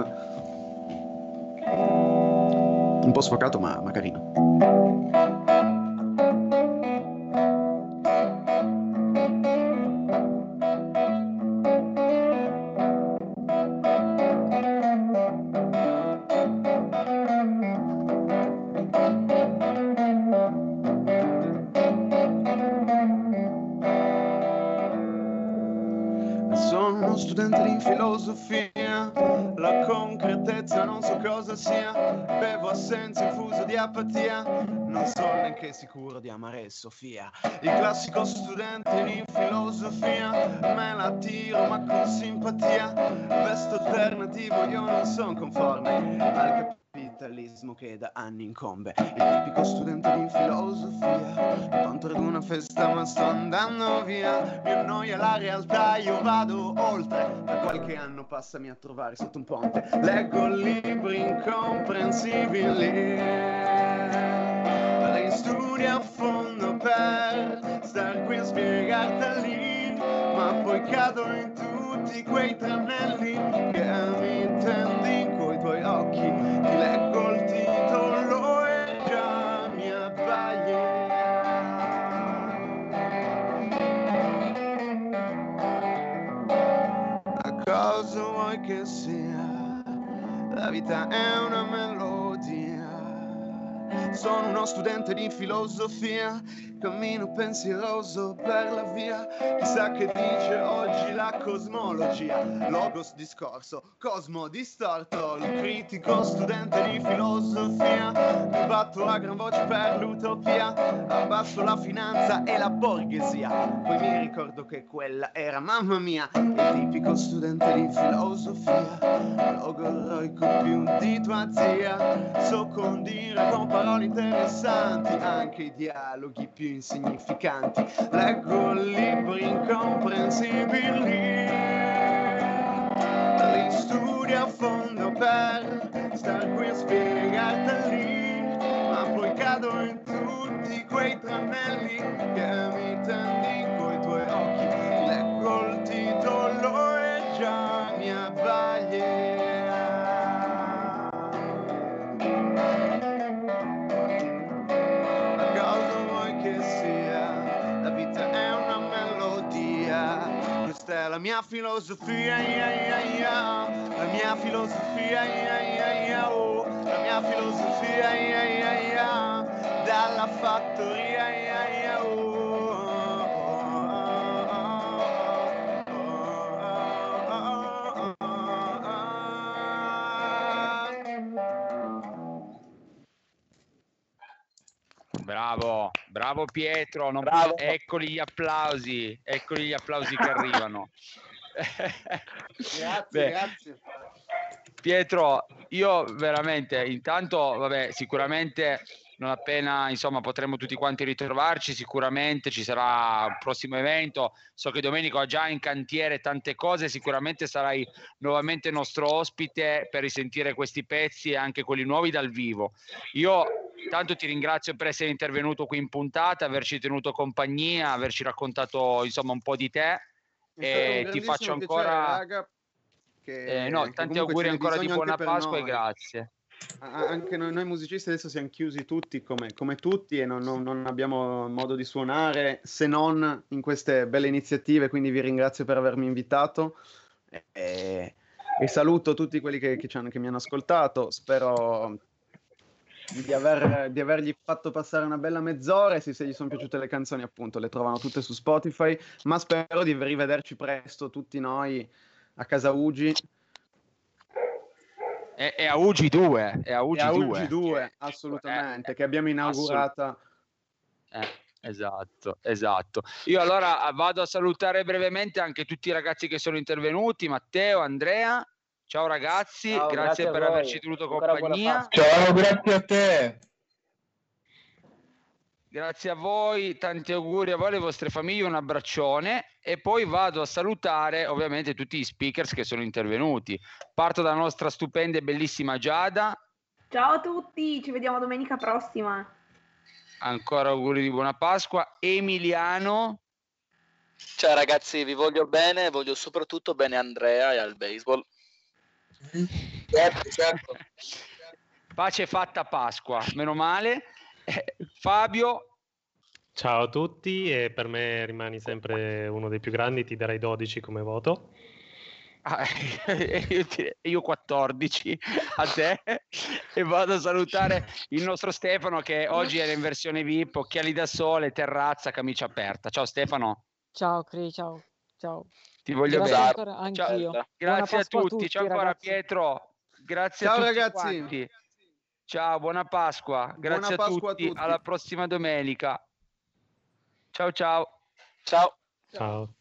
Un po' sfocato, ma, ma carino. Filosofia, la concretezza non so cosa sia, bevo assenza infuso di apatia, non sono neanche sicuro di amare Sofia. Il classico studente di filosofia, me la tiro ma con simpatia, vesto alternativo, io non sono conforme al capitalismo che da anni incombe. Il tipico studente di filosofia, una festa ma sto andando via, mi annoia la realtà, io vado oltre. Da qualche anno passami a trovare sotto un ponte, leggo libri incomprensibili. Li studio a fondo per star qui a spiegarteli, ma poi cado in tutti quei tranelli che mi intendi coi tuoi occhi. Ti leggo sia? La vita è una melodia. Sono uno studente di filosofia, cammino pensieroso per la via. Chissà che dice oggi la cosmologia. Logos discorso, cosmo distorto. Il critico studente di filosofia. Mi batto a gran voce per l'utopia. Abbasso la finanza e la borghesia. Poi mi ricordo che quella era mamma mia. Il tipico studente di filosofia. Logoroico più di tua zia. So condire con parole interessanti anche i dialoghi più insignificanti. Leggo libri incomprensibili. Li studio a fondo per star qui a spiegarteli. Ma poi cado in tutti quei tranelli che mi tendi coi tuoi occhi. Leggo il titolo e già mi abbaglia. La mia filosofia, ia, ia, ia, la mia filosofia, ia, ia, ia, oh, la mia filosofia, ia, ia, ia, dalla fattoria, ia, Bravo, bravo Pietro, non- Bravo. eccoli gli applausi, eccoli gli applausi che arrivano. Grazie, Beh, grazie. Pietro, io veramente, intanto, vabbè, sicuramente non appena insomma potremo tutti quanti ritrovarci, sicuramente ci sarà un prossimo evento. So che Domenico ha già in cantiere tante cose, sicuramente sarai nuovamente nostro ospite per risentire questi pezzi e anche quelli nuovi dal vivo. Io tanto ti ringrazio per essere intervenuto qui in puntata, averci tenuto compagnia, averci raccontato insomma un po' di te. E ti faccio piacere, ancora raga, che- eh, no, tanti auguri ancora di buona Pasqua e noi. grazie. Anche noi, noi musicisti adesso siamo chiusi tutti come, come tutti e non, non- non abbiamo modo di suonare se non in queste belle iniziative, quindi vi ringrazio per avermi invitato e, e saluto tutti quelli che, che che mi hanno ascoltato. Spero di, aver- di avergli fatto passare una bella mezz'ora e se, se gli sono piaciute le canzoni appunto le trovano tutte su Spotify, ma spero di rivederci presto tutti noi a casa Ugi. È, è a UG 2, è a UG E a 2. UG 2, assolutamente, che abbiamo inaugurata. Eh, esatto, esatto. Io allora ah, vado a salutare brevemente anche tutti i ragazzi che sono intervenuti, Matteo, Andrea. Ciao ragazzi, Ciao, grazie, grazie per averci tenuto compagnia. Ciao, grazie a te. Grazie a voi, tanti auguri a voi e alle vostre famiglie, un abbraccione e poi vado a salutare ovviamente tutti gli speakers che sono intervenuti. Parto dalla nostra stupenda e bellissima Giada, Ciao a tutti, ci vediamo domenica prossima. ancora auguri di buona Pasqua. Emiliano, Ciao ragazzi, vi voglio bene, voglio soprattutto bene Andrea e al baseball. Certo, certo. pace fatta Pasqua, meno male. Eh, Fabio, Ciao a tutti e per me rimani sempre uno dei più grandi, ti darei 12 come voto. ah, io, ti- io 14 a te e vado a salutare il nostro Stefano che oggi è in versione VIP, occhiali da sole, terrazza, camicia aperta. Ciao Stefano, Ciao Cri, ciao. Ciao. ti voglio Grazie bene. ancora, anch'io. Buona Grazie a Pasqua a tutti, tutti, ciao ancora ragazzi. Pietro, grazie Ciao, a tutti ragazzi. quanti. Ciao, buona Pasqua, grazie Pasqua a, a tutti. tutti. alla prossima domenica. Ciao ciao. Ciao. Ciao.